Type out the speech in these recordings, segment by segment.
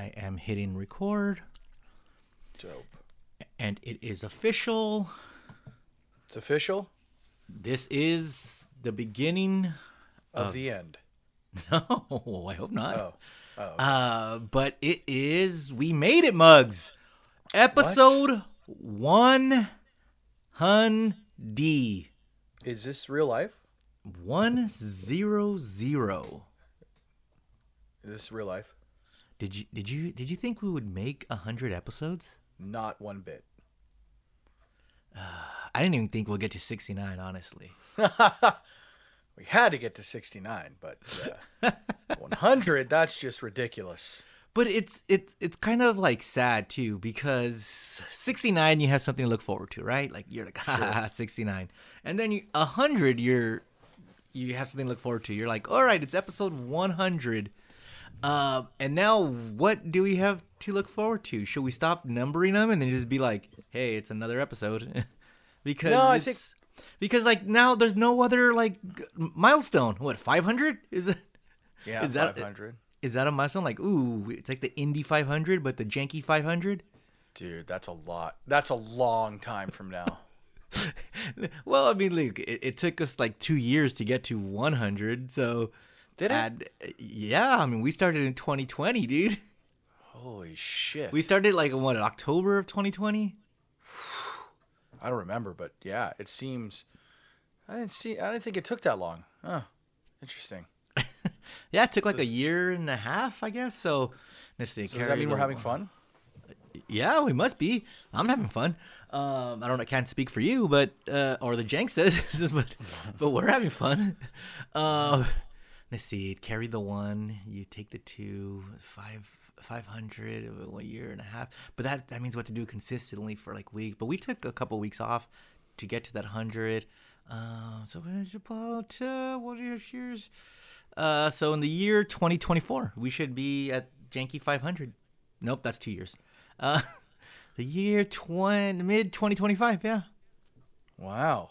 I am hitting record, Dope. and it is official. It's official This is the beginning. of the end. No, I hope not. Oh. Oh. Uh, but it is. We made it, Mugs. Episode one hundred Is this real life? one zero zero. Is this real life? Did you did you did you think we would make a hundred episodes? Not one bit. I didn't even think we'll get to sixty nine. Honestly. We had to get to 69, but uh, 100, that's just ridiculous. But it's it's it's kind of like sad too because 69 you have something to look forward to, right? Like you're like ha 69. And then you 100 you're you have something to look forward to. You're like, "All right, it's episode 100." Uh, and now what do we have to look forward to? Should we stop numbering them and then just be like, "Hey, it's another episode?" because No, I it's- think- because like now there's no other like milestone. What, 500? Is it Yeah, Is that- 500. is that a milestone? Like, ooh, it's like the Indy 500, but the janky 500. Dude, that's a lot. That's a long time from now. well, I mean, look, it, it took us like two years to get to 100. So, Did it? add- yeah, I mean, we started in 2020, dude. Holy shit. We started like what October of 2020. I don't remember, but yeah, it seems. I didn't see. I didn't think it took that long. Oh, interesting. Yeah, it took like a year and a half, I guess. So, let's see. So does that mean we're having fun? Yeah, we must be. I'm having fun. Um, I don't. I can't speak for you, but uh, or the Jank says, but but we're having fun. Um, let's see. Carry the one. You take the two. Five. Five hundred. A year and a half. But that that means what to do consistently for like weeks. But we took a couple weeks off to get to that hundred. Um, so your about uh, what are your years? Uh, so in the year 2024, we should be at Janky 500. Nope, that's two years. Uh, the year 20, mid 2025. Yeah, Wow.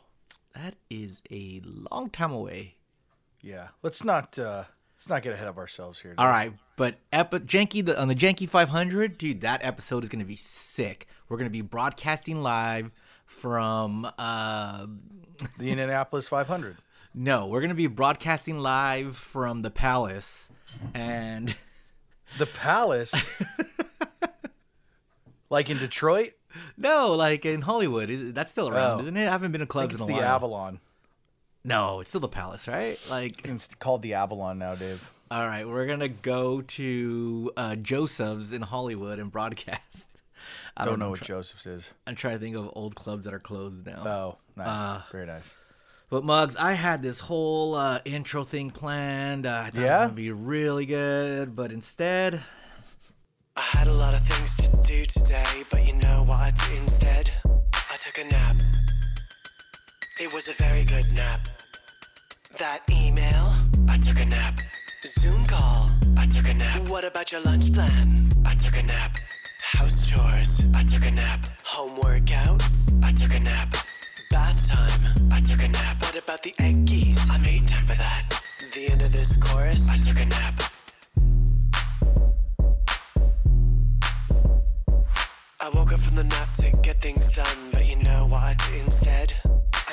that is a long time away. Yeah. Let's not. uh Let's not get ahead of ourselves here. All right, but epi- Janky the, on the Janky 500, dude, that episode is gonna be sick. We're gonna be broadcasting live from. Uh, The Indianapolis 500. no, we're gonna be broadcasting live from the Palace, and. The Palace. like in Detroit. No, like in Hollywood, that's still around, Oh. isn't it? I haven't been to clubs in it's a the while. Avalon. No, it's still the Palace, right? Like, It's called the Avalon now, Dave. all right, we're gonna go to uh, Joseph's in Hollywood and broadcast. I Don't know I'm what try- Joseph's is. I'm trying to think of old clubs that are closed now. Oh, nice. Uh, Very nice. But Mugs, I had this whole uh, intro thing planned. Uh, I thought it was Yeah? gonna be really good, but instead, I had a lot of things to do today, but you know what I did instead? I took a nap. It was a very good nap. That email, I took a nap. Zoom call, I took a nap. What about your lunch plan? I took a nap. House chores, I took a nap. Home workout, I took a nap. Bath time, I took a nap. What about the eggies? I made time for that. The end of this chorus, I took a nap. I woke up from the nap to get things done, but you know what I did instead?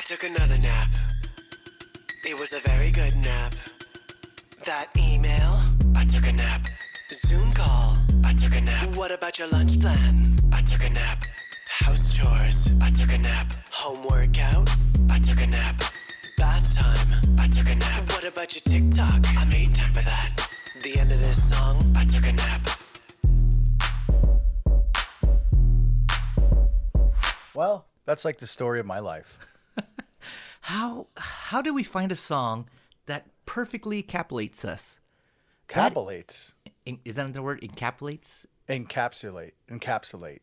Took another nap. It was a very good nap. That email, I took a nap. Zoom call, I took a nap. What about your lunch plan? I took a nap. House chores, I took a nap. Home workout, I took a nap. Bath time, I took a nap. What about your TikTok? I made time for that. The end of this song, I took a nap. Well, that's like the story of my life. How how do we find a song that perfectly encapsulates us? In, is that the word? Encapsulates? Encapsulate. Encapsulate.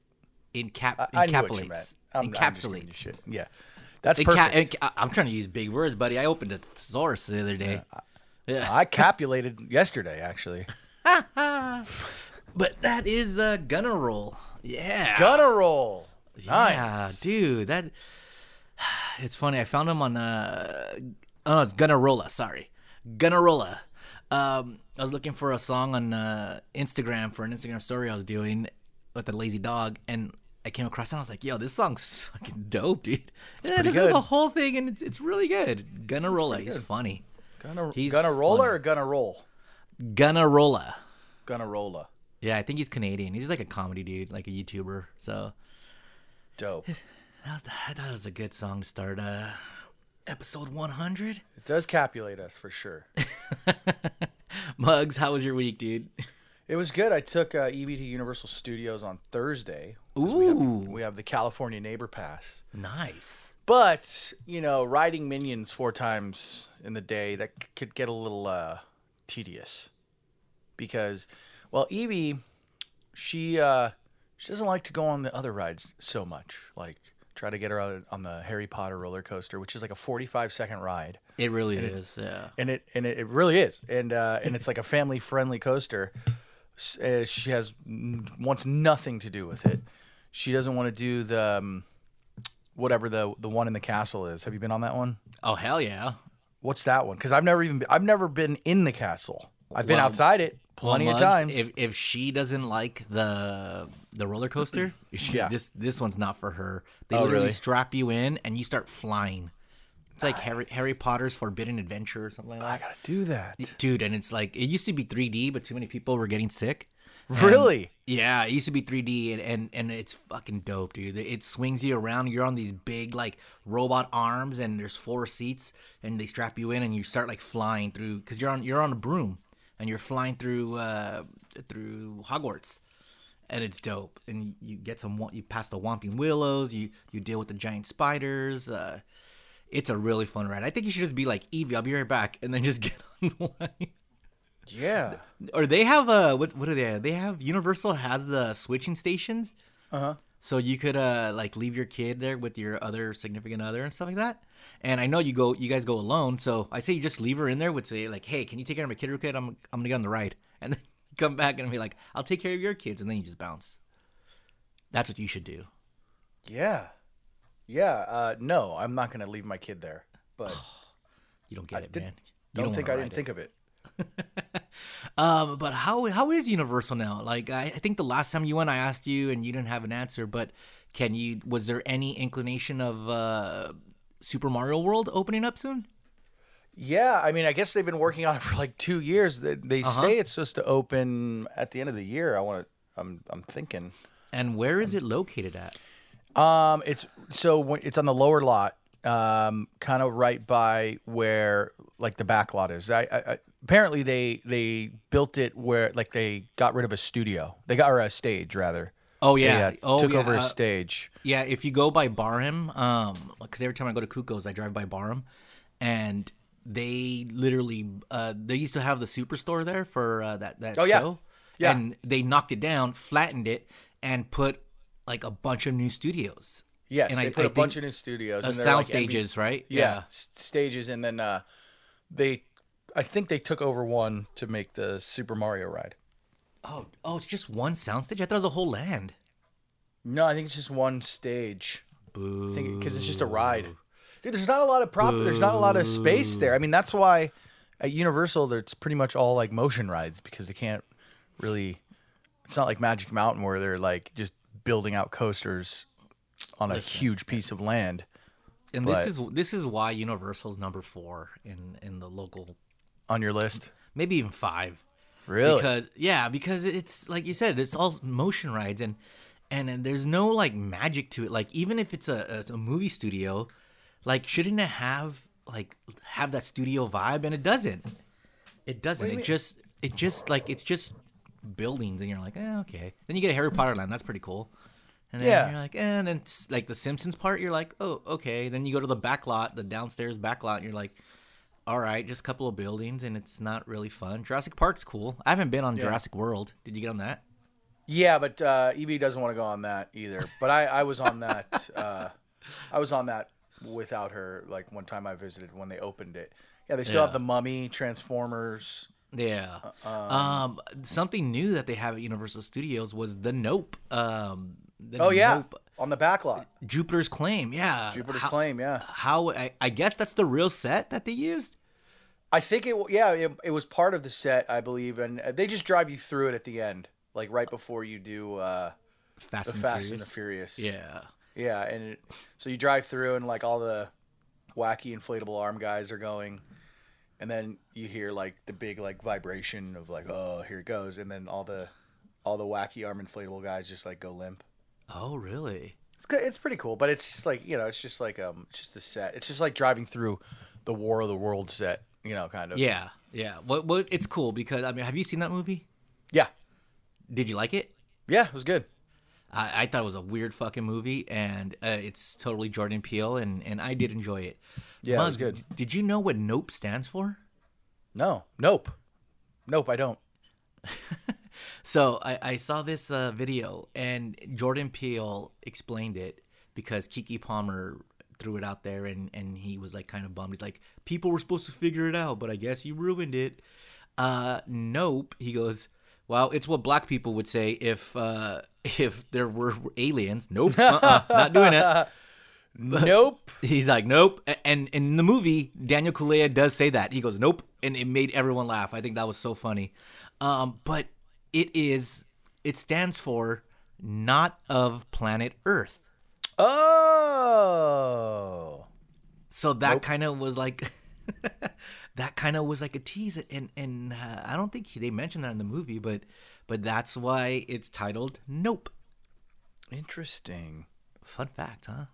Encap I, I knew what you meant. encapsulates. I'm, I'm you shit. Yeah. That's Enca- perfect. enca- I'm trying to use big words, buddy. I opened a thesaurus the other day. Yeah, I capulated yesterday, actually. but that is uh, gonna roll. Yeah, Gonna roll. Nice. Yeah, dude. That it's funny. I found him on uh oh, it's Gunnarolla. Sorry, Gunnarolla. Um, I was looking for a song on uh, Instagram for an Instagram story I was doing with the lazy dog, and I came across it. and I was like, "Yo, this song's fucking dope, dude!" And I pretty listened to the whole thing, and it's, it's really good. Gunnarolla, he's funny. Gonna He's gonna roller funny. or gonna roll? Gunnarolla. Gonna rolla. Yeah, I think he's Canadian. He's like a comedy dude, like a YouTuber. So Dope. that was the, I thought it was a good song to start uh, episode 100. It does capulate us for sure. Mugs, how was your week, dude? It was good. I took uh, Evie to Universal Studios on Thursday. 'cause We have, Ooh, we have the California Neighbor Pass. nice. But, you know, riding minions four times in the day, that c- could get a little uh, tedious. Because, well, Evie, she uh, she doesn't like to go on the other rides so much. Like, try to get her on, on the Harry Potter roller coaster, which is like a 45 second ride. It really is. Yeah. and it and it, it really is and uh and it's like a family friendly coaster uh, she has wants nothing to do with it she doesn't want to do the um, whatever the the one in the castle is have you been on that one Oh hell yeah. what's that one because i've never even been, i've never been in the castle i've been Well- outside it plenty Well, of times If if she doesn't like the the roller coaster, she, Yeah. this this one's not for her. They Oh, literally really? strap you in and you start flying. It's like Harry Harry Potter's Forbidden Adventure or something like that. i gotta do that Dude, and it's like it used to be 3D, but too many people were getting sick. really Yeah, it used to be 3D, and, and and it's fucking dope, dude. It swings you around. You're on these big like robot arms, and there's four seats, and they strap you in, and you start like flying through because you're on you're on a broom, and you're flying through uh through Hogwarts, and it's dope. And you get some you pass the Whomping Willows, you you deal with the giant spiders. Uh, it's a really fun ride. I think you should just be like Evie, I'll be right back, and then just get on the line yeah or they have uh what what do they have? They have Universal has the switching stations. uh-huh So you could uh like leave your kid there with your other significant other and stuff like that. And I know you go you guys go alone, so I say you just leave her in there with say like, "Hey, can you take care of my kid real quick? I'm I'm going to get on the ride." And then come back and be like, "I'll take care of your kids." And then you just bounce. That's what you should do. yeah yeah uh no i'm not gonna leave my kid there but You don't get it, did- man. You don't think i didn't ride think of it it. Um, but how how is Universal now? Like I, I think the last time you went, I asked you and you didn't have an answer. But can you? Was there any inclination of uh, Super Mario World opening up soon? Yeah, I mean, I guess they've been working on it for like two years. They, they Uh-huh. say it's supposed to open at the end of the year. I want to. I'm. I'm thinking. And where is it located at? Um, it's so when, it's on the lower lot, um, kind of right by where like the back lot is. I, I, I apparently they they built it where like they got rid of a studio. They got or a stage rather. Oh They, yeah, uh, oh took yeah. over a uh, stage. Yeah, if you go by Barham, um, because every time I go to Kuko's, I drive by Barham, and they literally, uh, they used to have the superstore there for uh, that that Oh, yeah. show, Yeah. and they knocked it down, flattened it, and put like a bunch of new studios. Yes, and they I- put I a bunch of new studios, Uh, and sound like stages, right? yeah, s- stages, and then uh, they, I think they took over one to make the Super Mario ride. Oh, oh, it's just one soundstage. I thought it was a whole land. No, I think it's just one stage. Boo. because it's just a ride. Dude, there's not a lot of prop. There's not a lot of space there. I mean, that's why at Universal, it's pretty much all like motion rides because they can't really. It's not like Magic Mountain where they're like just building out coasters on a huge piece of land And but- this is this is why Universal's number four in in the local, on your list. maybe even five. Really? Because yeah, because it's like you said, it's all motion rides and and, and there's no like magic to it. Like even if it's a it's a movie studio, like shouldn't it have like have that studio vibe? And it doesn't. It doesn't. do It mean? just it just like it's just buildings, and you're like, eh, okay. Then you get a Harry Potter land. That's pretty cool. And then Yeah. you're like, eh, and then it's like the Simpsons part, you're like, oh, okay. Then you go to the back lot, the downstairs back lot, and you're like, all right, just a couple of buildings, and it's not really fun. Jurassic Park's cool. I haven't been on Jurassic World. Did you get on that? Yeah, but uh, Evie doesn't want to go on that either. But I, I was on that. Uh, I was on that without her. Like one time I visited when they opened it. Yeah, they still Yeah. have the Mummy, Transformers. Yeah. Uh, Um, something new that they have at Universal Studios was the Nope. Um, the Oh yeah, Nope on the back lot. Jupiter's Claim. Yeah. Jupiter's How- Claim. Yeah. How I, I guess that's the real set that they used. I think it. Yeah, it, it was part of the set, I believe, and uh, they just drive you through it at the end, like right before you do uh, Fast the and Fast Furious. and the Furious. Yeah. yeah, and it, so you drive through, and like all the wacky inflatable arm guys are going, and then you hear like the big like vibration of like, oh, here it goes, and then all the all the wacky arm inflatable guys just like go limp. Oh, really? It's good. It's pretty cool, but it's just like you know, it's just like um, it's just a set. It's just like driving through the War of the World set, you know, kind of. Yeah, yeah. What? What? It's cool because I mean, have you seen that movie? yeah, Did you like it? yeah. It was good. I, I thought it was a weird fucking movie, and uh, it's totally Jordan Peele, and, and I did enjoy it. Yeah, it was good. Did you know what Nope stands for? No, nope, nope. I don't. So I, I saw this uh, video, and Jordan Peele explained it because Keke Palmer threw it out there, and, and he was like kind of bummed. He's like, people were supposed to figure it out, but I guess you ruined it. Uh, nope. He goes, well, it's what black people would say if uh, if there were aliens. Nope, uh-uh, not doing it. nope. He's like, nope. And, and in the movie, Daniel Kaluuya does say that. He goes, nope, and it made everyone laugh. I think that was so funny. Um, but it is, it stands for not of planet Earth. Oh. So that kind of was like, that kind of was like a tease. And and uh, I don't think they mentioned that in the movie, but but that's why it's titled Nope. Interesting. Fun fact, huh?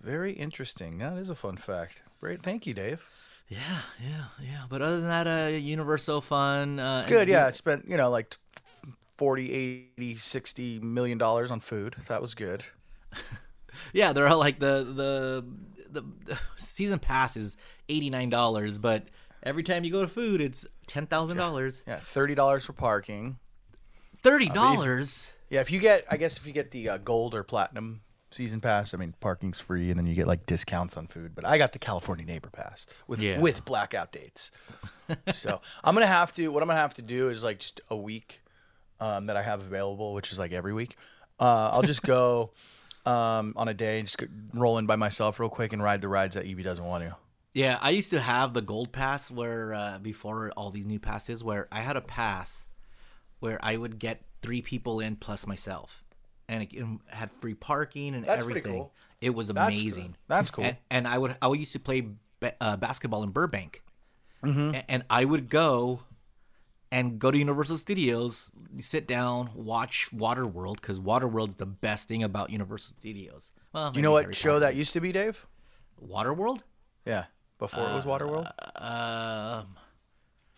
Very interesting. That is a fun fact. Great. Thank you, Dave. Yeah, yeah, yeah. But other than that, uh, Universal fun. Uh, It's good. and- Yeah, I spent, you know, like 40, 80, 60 million dollars on food. That was good. Yeah, they're all like the the the, season pass is eighty nine dollars, but every time you go to food, it's ten thousand dollars. Yeah, $30 for parking. Thirty dollars. Yeah, if you get, I guess if you get the uh, gold or platinum season pass, I mean, parking's free, and then you get like discounts on food. But I got the California Neighbor Pass with Yeah. with blackout dates. so I'm gonna have to. What I'm gonna have to do is like just a week um, that I have available, which is like every week. Uh, I'll just go um, on a day and just go, roll in by myself real quick and ride the rides that Evie doesn't want to. Yeah, I used to have the gold pass where uh, before all these new passes, where I had a pass where I would get three people in plus myself, and it had free parking and That's pretty everything. cool. It was That's amazing. good. That's cool. And, and I would I used to play ba- uh, basketball in Burbank, Mm-hmm. A- and I would go and go to Universal Studios, sit down, watch Waterworld because Waterworld's the best thing about Universal Studios. Well, Do you know what show that used to be, Dave? Waterworld? Yeah, before it was Waterworld Um,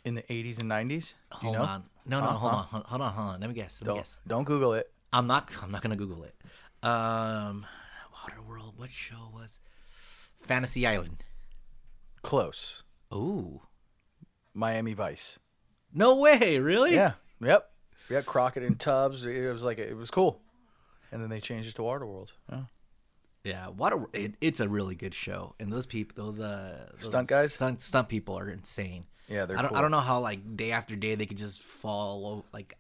in the 80s and 90s. Do you hold know? on. No, no, hold on, hold hold on, hold on. Let me guess. Let Don't guess. don't Google it. I'm not. I'm not gonna Google it. Um, Waterworld. What show was? Fantasy Island. Close. Ooh. Miami Vice. No way. Really? Yeah. Yep. We had Crockett in tubs. It was like it was cool. And then they changed it to Waterworld. Yeah. Yeah. Water. It, it's a really good show, and those people, those uh, those Stunt guys? stunt stunt people are insane. Yeah, they're I don't. cool. I don't know how like day after day they could just fall like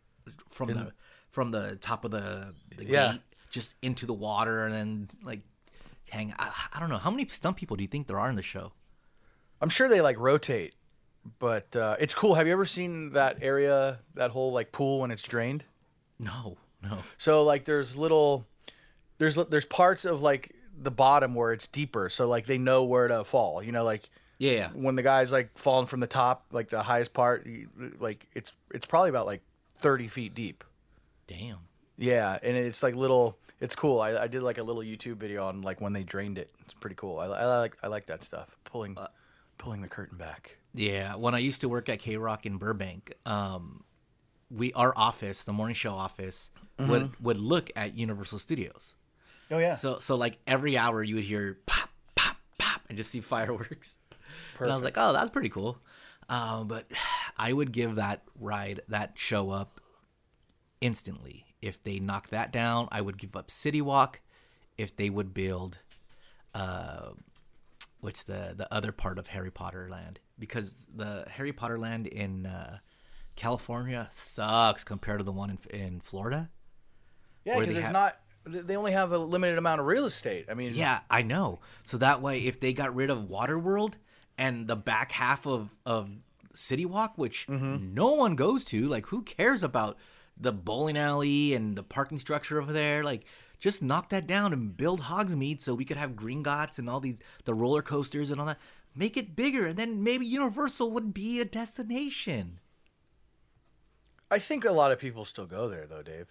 from the from the top of the, the Yeah. gate just into the water and then like hang. I, I don't know how many stunt people do you think there are in the show? I'm sure they like rotate, but uh, it's cool. Have you ever seen that area, that whole like pool when it's drained? No, no. So like there's little there's there's parts of like the bottom where it's deeper, so like they know where to fall. You know, like Yeah. when the guy's like falling from the top, like the highest part, like it's it's probably about like 30 feet deep. Damn. Yeah, and it's like little. It's cool. I, I did like a little YouTube video on like when they drained it. It's pretty cool. I, I like I like that stuff. Pulling pulling the curtain back. Yeah, when I used to work at KROQ in Burbank, um, we our office, the morning show office, would would look at Universal Studios. Oh yeah. So so like every hour you would hear pop pop pop and just see fireworks. And I was like, oh, that's pretty cool. Um, but I would give that ride that show up instantly. If they knock that down, I would give up City Walk. If they would build, uh, what's the the other part of Harry Potter Land? Because the Harry Potter Land in uh, California sucks compared to the one in in Florida. yeah, because there's have- not. They only have a limited amount of real estate. I mean, Yeah, I know. So that way, if they got rid of Waterworld and the back half of of City Walk, which Mm-hmm. no one goes to. Like, who cares about the bowling alley and the parking structure over there? Like, just knock that down and build Hogsmeade so we could have Gringotts and all these the roller coasters and all that. Make it bigger, and then maybe Universal would be a destination. I think a lot of people still go there though, Dave.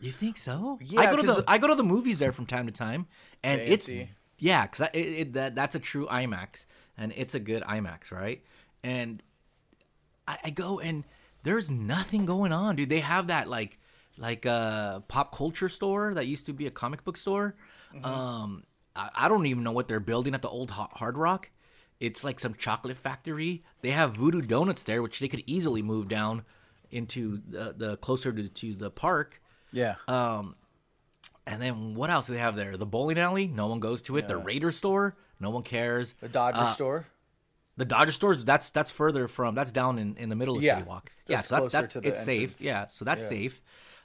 You think so? Yeah, I go to the I go to the movies there from time to time, and it's yeah, because it, it, that that's a true IMAX, and it's a good IMAX, right? And I, I go and there's nothing going on, dude. They have that like like uh pop culture store that used to be a comic book store. Mm-hmm. Um, I, I don't even know what they're building at the old Hard Rock. It's like some chocolate factory. They have Voodoo Donuts there, which they could easily move down into the, the closer to, to the park. Yeah. Um, and then what else do they have there? The bowling alley, no one goes to it. The Raider store, no one cares. the Dodger uh, store. The Dodger stores, that's that's further from that's down in, in the middle of Yeah, City Walks. Yeah, that's so that, closer that's to the it's safe. Yeah, so that's Yeah. safe.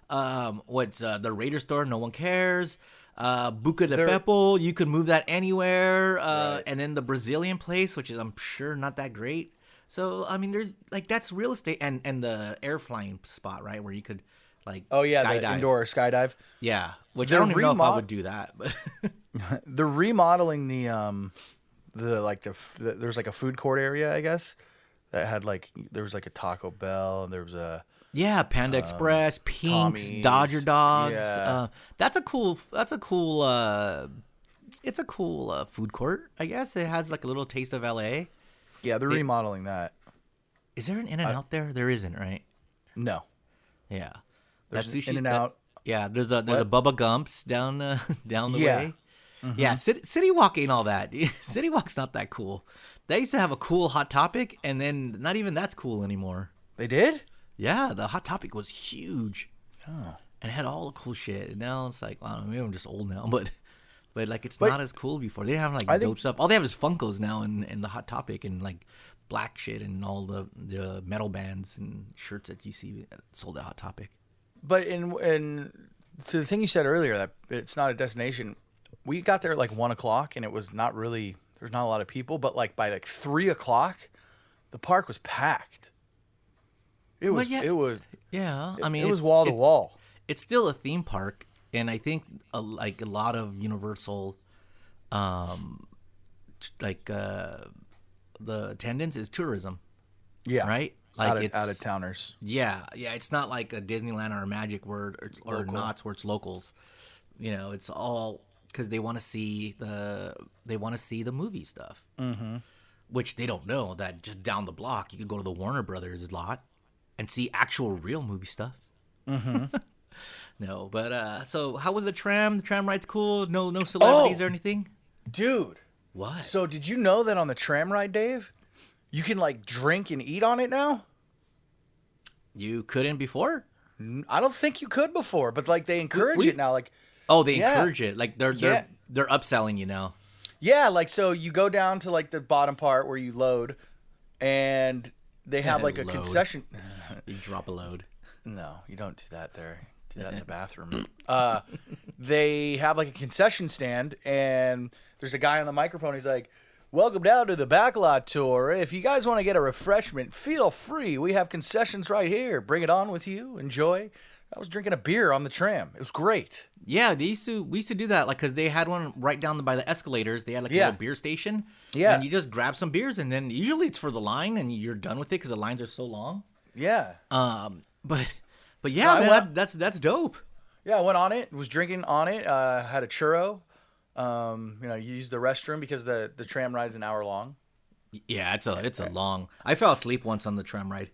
Um, what's uh, the Raider store? No one cares. Uh, Buca de There- Beppo, you could move that anywhere. Uh, Right. and then the Brazilian place, which is I'm sure not that great. So I mean, there's like that's real estate, and and the air flying spot, right, where you could like Oh yeah, the skydive. indoor skydive. Yeah, which They're I don't even know if I would do that, but They're remodeling the um, the like the, the there's like a food court area, I guess, that had like there was like a Taco Bell and there was a yeah, Panda Express, Pinks, Um, Tommy's, Dodger Dogs. yeah. Uh, that's a cool. That's a cool. Uh, it's a cool uh, food court. I guess it has like a little taste of LA. yeah they're remodeling that. Is there an In-N-Out there? There isn't, right? No, Yeah, There's That's an sushi. In-N-Out. yeah, there's a there's a Bubba Gumps down uh, down the Yeah. way. Yeah, City, City Walk ain't all that. City Walk's not that cool. They used to have a cool Hot Topic, and then not even that's cool anymore. they did. Yeah, the Hot Topic was huge. Oh. And it had all the cool shit. And now it's like, I don't know, maybe I'm just old now, but but like it's But- not as cool before. They have like I dope think- stuff. All they have is Funkos now and, and the Hot Topic and like black shit and all the the metal bands and shirts that you see sold at Hot Topic. But in in to the thing you said earlier that it's not a destination, we got there at like one o'clock and it was not really there's not a lot of people. But like by like three o'clock, the park was packed. It was yeah, it was Yeah, I mean it was wall to wall. It's still a theme park, and I think a, like a lot of Universal, um, like uh, the attendance is tourism, Yeah, right? Like out of, it's out of towners. Yeah, yeah, it's not like a Disneyland or a Magic Word or, or Local. Knott's where it's locals. You know, it's all because they want to see the they want to see the movie stuff. Mm-hmm. Which they don't know that just down the block you could go to the Warner Brothers lot and see actual real movie stuff. Mm-hmm. no, but uh, so how was the tram? The tram ride's cool. No, no celebrities Oh! or anything. Dude, What? so did you know that on the tram ride, Dave, you can like drink and eat on it now? you couldn't before? I don't think you could before, but like they encourage we- it now. Like Oh, they Yeah. encourage it. Like they're they're Yeah. they're upselling you now. Yeah, like so you go down to like the bottom part where you load and they have like a load. concession You drop a load. No, you don't do that there. Do that in the bathroom. Uh they have like a concession stand and there's a guy on the microphone he's like Welcome down to the backlot tour. If you guys want to get a refreshment, feel free. We have concessions right here. Bring it on with you. Enjoy. I was drinking a beer on the tram. It was great. Yeah, they used to. We used to do that, like, cause they had one right down by the escalators. They had like a Yeah. little beer station. Yeah. and you just grab some beers, and then usually it's for the line, and you're done with it because the lines are so long. Yeah. Um, but, but yeah, No, man, that's that's dope. Yeah, I went on it. Was drinking on it. Uh, had a churro. Um, you know, used the restroom because the the tram ride's an hour long. Yeah, it's a it's a long. I fell asleep once on the tram ride.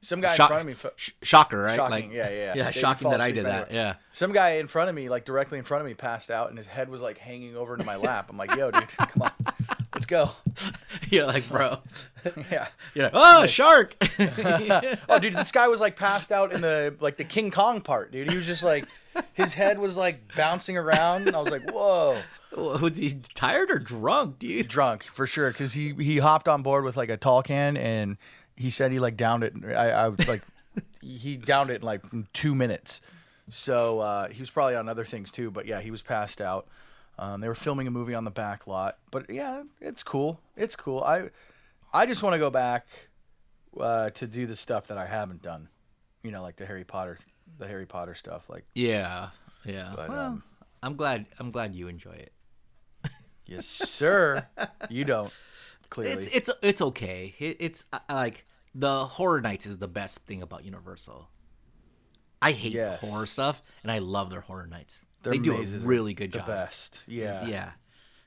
Some guy Shock- in front of me. fo- shocker, right? Shocking, Like, yeah, yeah, yeah. yeah, They shocking that I did that. Yeah, Some guy in front of me, like directly in front of me, passed out, and his head was like hanging over into my lap. I'm like, "Yo, dude, come on, let's go." you're like, bro, yeah. you're like, oh, shark. Oh, dude, this guy was like passed out in the like the King Kong part, dude. He was just like, his head was like bouncing around, and I was like, "Whoa." Was he tired or drunk, dude? drunk for sure because he he hopped on board with like a tall can and he said he like downed it. I, I was like he downed it in like two minutes. So uh, he was probably on other things too. But yeah, he was passed out. Um, they were filming a movie on the back lot. But yeah, it's cool. It's cool. I I just want to go back uh, to do the stuff that I haven't done. You know, like the Harry Potter, the Harry Potter stuff. Like, Yeah, yeah. But, well, um, I'm glad. I'm glad you enjoy it. yes, sir. you don't clearly. It's it's it's okay. It, it's uh, like the horror nights is the best thing about Universal. I hate Yes. horror stuff, and I love their horror nights. Their they do a really good the job. best. Yeah. yeah,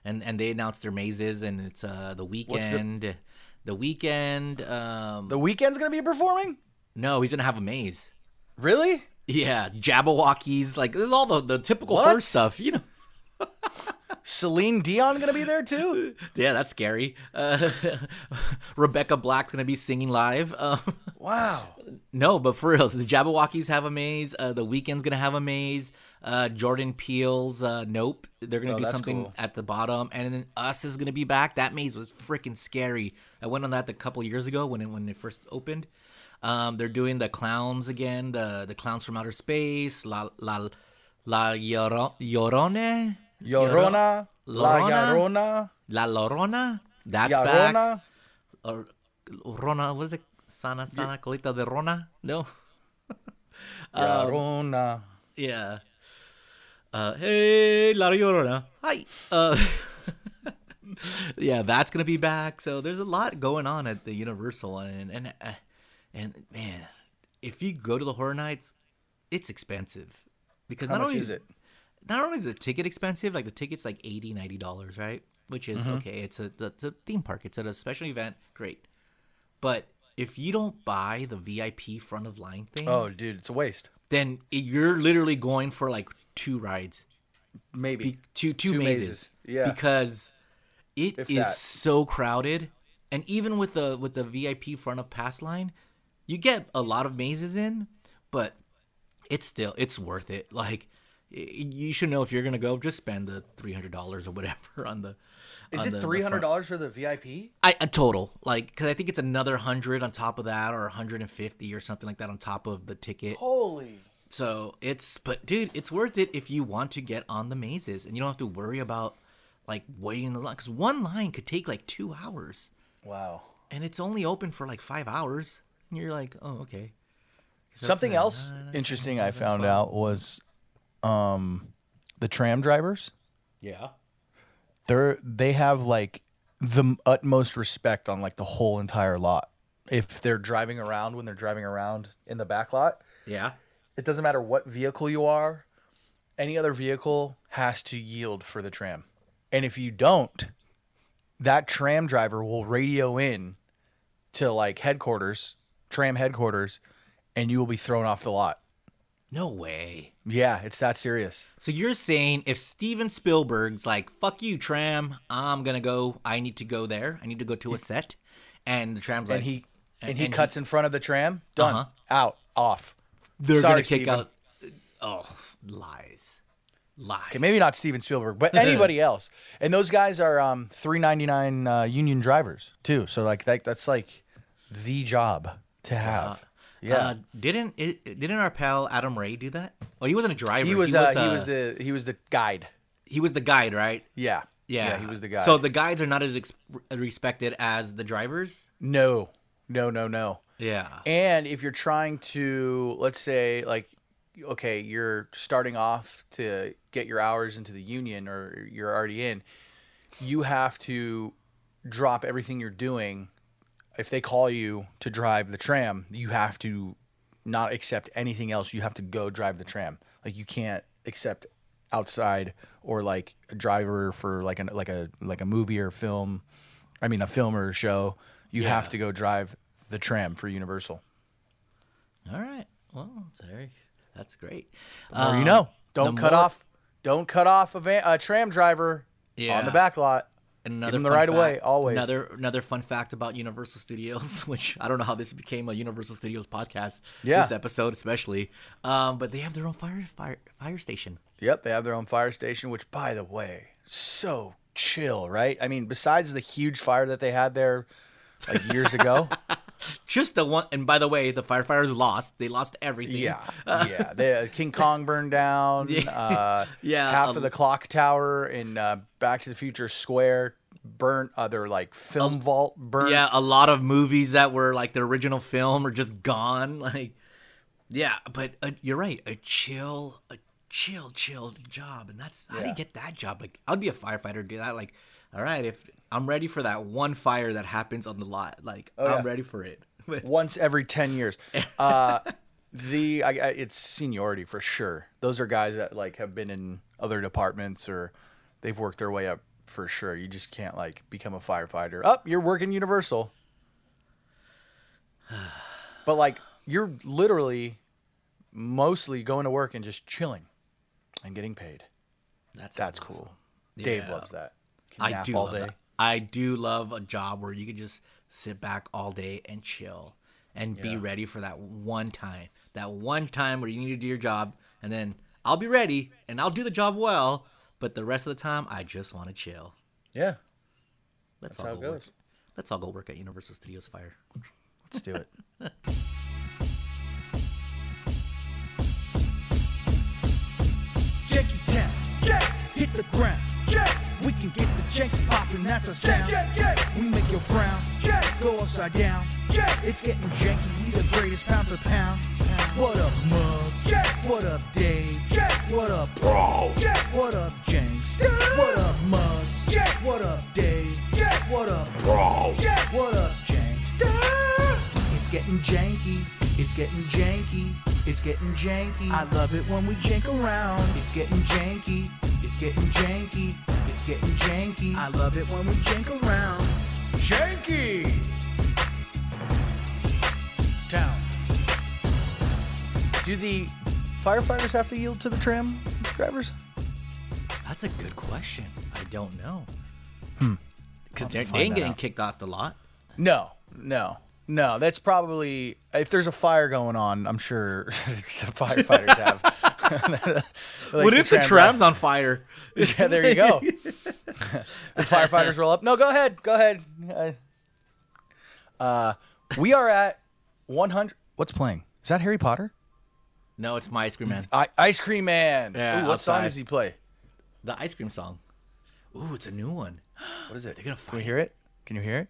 and and they announced their mazes, and it's uh the the- Weeknd. The, Weeknd. Um, The Weeknd's gonna be performing. no, he's gonna have a maze. Really? Yeah, Jabbawockeez. Like this is all the the typical What? horror stuff, you know. Celine Dion gonna be there too? Yeah, that's scary. Uh, Rebecca Black's gonna be singing live. Um, Wow. no, but for real, the Jabbawockeez have a maze. Uh, the Weeknd's gonna have a maze. Uh, Jordan Peele's uh, Nope. They're gonna Oh, do something cool. at the bottom, and then Us is gonna be back. That maze was freaking scary. I went on that a couple years ago when it when it first opened. Um, they're doing the clowns again. The the clowns from outer space. La la la Lloro- Llorone. Llorona, La Llorona? La Llorona. That's back. Llorona. or Rona, what is it? Sana Sana Colita de Rona? No. Um, Llorona. yeah. Uh, hey, La Llorona. Hi. Uh, yeah, that's gonna be back. So there's a lot going on at the Universal, and and uh, and man, if you go to the horror nights, it's expensive because How not much only is it? Not only is the ticket expensive, like the ticket's like 80 90 dollars, right? Which is Mm-hmm. okay. It's a it's a theme park. It's at a special event. Great, but if you don't buy the VIP front of line thing, Oh, dude, it's a waste. then it, you're literally going for like two rides, Maybe. be, two, two Two mazes. mazes, yeah. because it If is that. so crowded, and even with the with the VIP front of pass line, you get a lot of mazes in, but it's still it's worth it. Like you should know if you're gonna go, just spend the three hundred dollars or whatever on the. Is on it three hundred dollars for the VIP? I a total like because I think it's another hundred on top of that or hundred and fifty or something like that on top of the ticket. Holy. So it's but dude, it's worth it if you want to get on the mazes and you don't have to worry about like waiting in the line because one line could take like two hours Wow. and it's only open for like five hours and you're like, oh okay. Something else interesting I found out was um the tram drivers. Yeah. They're they have like the utmost respect on like the whole entire lot. If they're driving around when they're driving around in the back lot, Yeah. it doesn't matter what vehicle you are, any other vehicle has to yield for the tram. And if you don't, that tram driver will radio in to like headquarters, tram headquarters, and you will be thrown off the lot. No way. Yeah, it's that serious. So you're saying if Steven Spielberg's like, fuck you, tram, I'm gonna go I need to go there. I need to go to a set and the tram's like And he and, and- he and cuts in front of the tram, done, Uh-huh. out, off. they're Sorry, gonna kick Steven. out Oh, lies. Lies. Okay, maybe not Steven Spielberg, but anybody else. And those guys are um, three ninety nine uh, union drivers too. So like that, that's like the job to have. Yeah, Uh, didn't it, didn't our pal Adam Ray do that? Oh, he wasn't a driver. he was, uh, he uh, was the he was the guide. he was the guide, right? Yeah, Yeah, he was the guide. So the guides are not as ex- respected as the drivers. no, no, no, no. Yeah. And if you're trying to, let's say, like, okay, you're starting off to get your hours into the union or you're already in, you have to drop everything you're doing. If they call you to drive the tram, you have to not accept anything else. You have to go drive the tram. Like you can't accept outside or like a driver for like an like a like a movie or film. I mean a film or a show. You have to go drive the tram for Universal. All right. Well, sorry. That's great. Or you Um, know, don't cut more- off, don't cut off a, van, a tram driver on Yeah. the back lot. And Give another them the right fact- always. Another another fun fact about Universal Studios, which I don't know how this became a Universal Studios podcast. Yeah. This episode especially, um, but they have their own fire fire fire station. Yep, they have their own fire station, which, by the way, so chill, right? I mean, besides the huge fire that they had there like years ago. Just the one. And by the way, the firefighters lost. They lost everything. yeah, yeah. They, King Kong burned down. Yeah. Uh, Yeah, half um, of the clock tower in uh, Back to the Future Square burnt other like film vault burnt. Yeah, a lot of movies that were like the original film are just gone. Like, yeah, but uh, you're right. A chill, a chill, chill job, and that's how do you get that job? Like, I'd be a firefighter. Do that. Like, all right, if I'm ready for that one fire that happens on the lot, like Oh, yeah. I'm ready for it. Once every 10 years. Uh the I, I, it's seniority for sure. Those are guys that like have been in other departments or they've worked their way up for sure. You just can't like become a firefighter. Up you're working universal. But like you're literally mostly going to work and just chilling and getting paid. That's that's awesome. cool. Dave Yeah. loves that I nap do all love day that. I do love a job where you can just sit back all day and chill and be ready for that one time. That one time where you need to do your job and then I'll be ready and I'll do the job well, but the rest of the time I just want to chill. yeah Let's That's all how go it work. goes. Let's all go work at Universal Studios Fire. let's do it Janky Town. Hit the ground. We can get the janky poppin', that's a sound. We make your frown. Go upside down. It's getting janky, we the greatest pound for pound. What up, Muggs? What up, Dave? Jack, what up, Bro? What up, James? What up, Muggs? What up, Dave? Jack, what up, Bro? What up, James? It's getting janky. It's getting janky. It's getting janky. I love it when we jank around. It's getting janky. It's getting janky. It's getting janky. I love it when we jank around. janky Town. do the firefighters have to yield to the tram drivers That's a good question. I don't know. Hmm. Because they ain't getting out. kicked off the lot. No, no, no. That's probably if there's a fire going on. I'm sure the firefighters have. Like what if the tram tram's on fire? Yeah, there you go. the firefighters roll up. No, go ahead. Go ahead. Uh, we are at 100. What's playing? Is that Harry Potter? No, it's my ice cream man. I, Ice Cream Man. Yeah, Ooh, what song does he play? The ice cream song. Ooh, it's a new one. What is it? They're gonna Can we hear it? Can you hear it?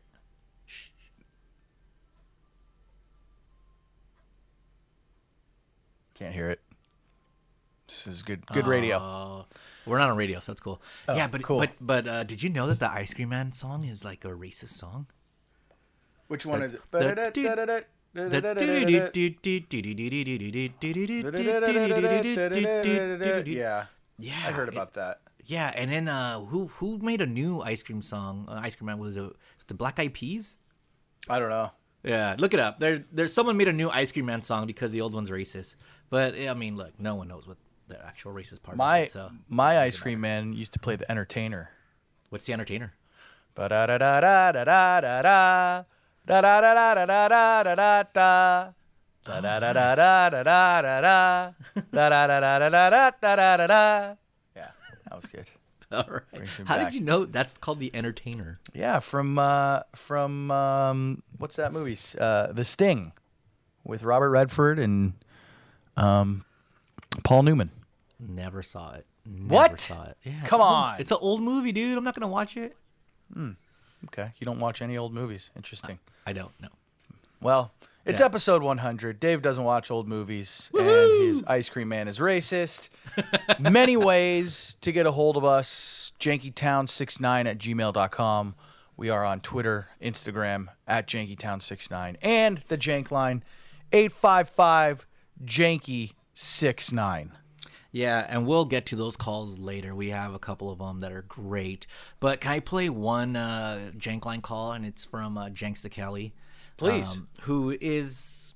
Can't hear it. This is good. Good radio. Oh, we're not on radio, so that's cool. yeah, but cool. but but uh, did you know that the Ice Cream Man song is like a racist song? Which one is it? the- The Yeah, yeah, I heard it- about that. Yeah, and then uh, who who made a new ice cream song? Uh, ice cream man was it the Black Eyed Peas? I don't know. Yeah, look it up. There, there's someone made a new Ice Cream Man song because the old one's racist. But I mean, look, no one knows what the actual racist part My it. So, my ice cream man used to play the entertainer. what's the entertainer? Ba da da da da da da da da da da da da da da da da da. Da da da da da da da da da da da da da da da da da da da. Yeah, that was good. All right. How back. did you know that's called the entertainer? Yeah, from uh, from um, what's that movie? Uh, the Sting, with Robert Redford and um, Paul Newman. Never saw it. Never What? Saw it. Yeah, it's Come old- on. It's an old movie, dude. I'm not gonna watch it. Okay, you don't watch any old movies. Interesting. I don't know. Well, it's Yeah. episode 100. Dave doesn't watch old movies, and his ice cream man is racist. Many ways to get a hold of us jankytown69 at gmail.com. We are on Twitter, Instagram at jankytown69, and the jank line 855 janky69. Yeah, and we'll get to those calls later. We have a couple of them that are great. But can I play one uh, Jank line call? And it's from uh, Janksta Kelly. Please. um, who is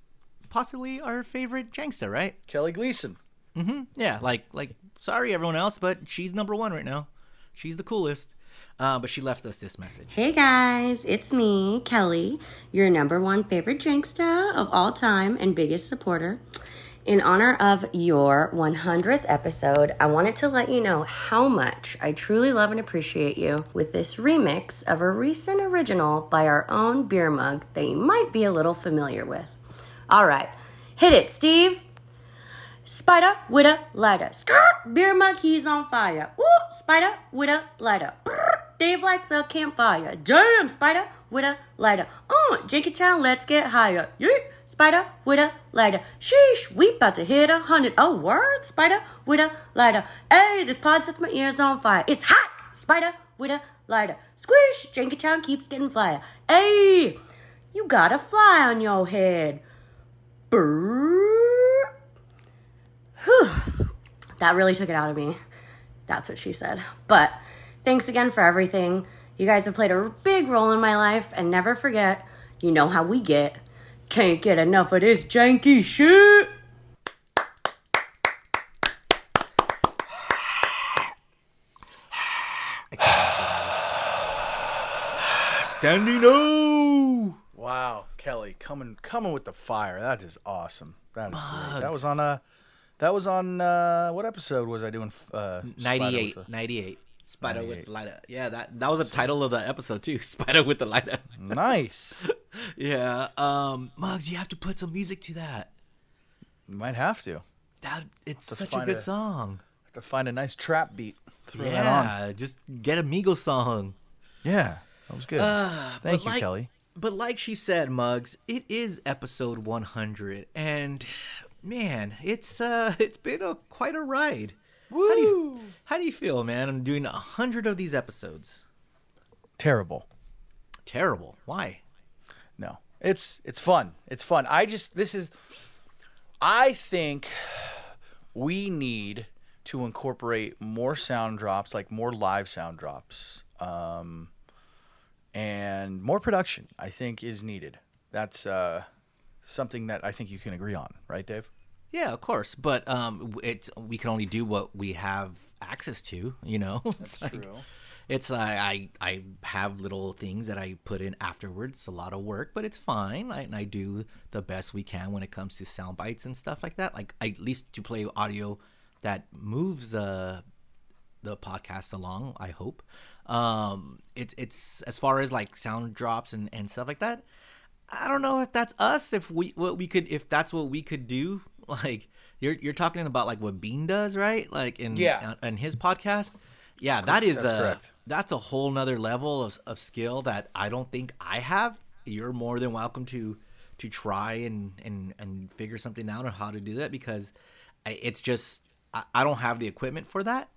possibly our favorite Janksta, right? Kelly Gleason. Mm-hmm. Yeah, like like sorry everyone else, but she's number one right now. She's the coolest. Uh, but she left us this message. Hey guys, it's me, Kelly, your number one favorite drinksta of all time and biggest supporter. In honor of your 100th episode, I wanted to let you know how much I truly love and appreciate you with this remix of a recent original by our own beer mug that you might be a little familiar with. All right, hit it, Steve. Spider with a lighter. Skirt. Beer mug, he's on fire. Woo! Spider with a lighter. Brr. Dave likes a campfire. Damn, spider with a lighter. Uh, Janky Town, let's get higher. Yeet, spider with a lighter. Sheesh, we about to hit a hundred. Oh, word, spider with a lighter. Hey, this pod sets my ears on fire. It's hot, spider with a lighter. Squish, Janky Town keeps getting flyer. Hey, you got a fly on your head. Brrr. Whew. That really took it out of me. That's what she said. But thanks again for everything. You guys have played a big role in my life, and never forget, you know how we get. Can't get enough of this janky shit. Standing O. Wow, Kelly, coming coming with the fire. That is awesome. That is great. That was on uh that was on uh what episode was I doing uh 98. 98. Spider with the lighter. Yeah, that that was the title of the episode too. Spider with the lighter. Nice. yeah. Um, Mugs, you have to put some music to that. You might have to. That it's To such a good a- song. Have to find a nice trap beat. Throw. Yeah, just get a Migos song. Yeah. That was good. Ah, Thank you, like- Kelly. But like she said, Mugs, it is episode 100, and man, it's uh, it's been a quite a ride. How do you how do you feel, man? I'm doing a hundred of these episodes. Terrible. Terrible. Why? No. It's it's fun. It's fun. I just this is I think we need to incorporate more sound drops, like more live sound drops. Um and more production, I think is needed. That's uh something that I think you can agree on, right, Dave? Yeah, of course, but um, it's we can only do what we have access to. You know, it's like, true. It's uh, I I have little things that I put in afterwards. It's a lot of work, but it's fine. I, I do the best we can when it comes to sound bites and stuff like that. Like I, at least to play audio that moves the the podcast along. I hope. Um, it's it's as far as like sound drops and and stuff like that. I don't know if that's us. If we what we could if that's what we could do. Like you're you're talking about like what Bean does, right? Like in Yeah. Uh, in his podcast. Yeah, that is that's a correct. that's a whole nother level of, of skill that I don't think I have. You're more than welcome to to try and and and figure something out on how to do that because it's just I, I don't have the equipment for that.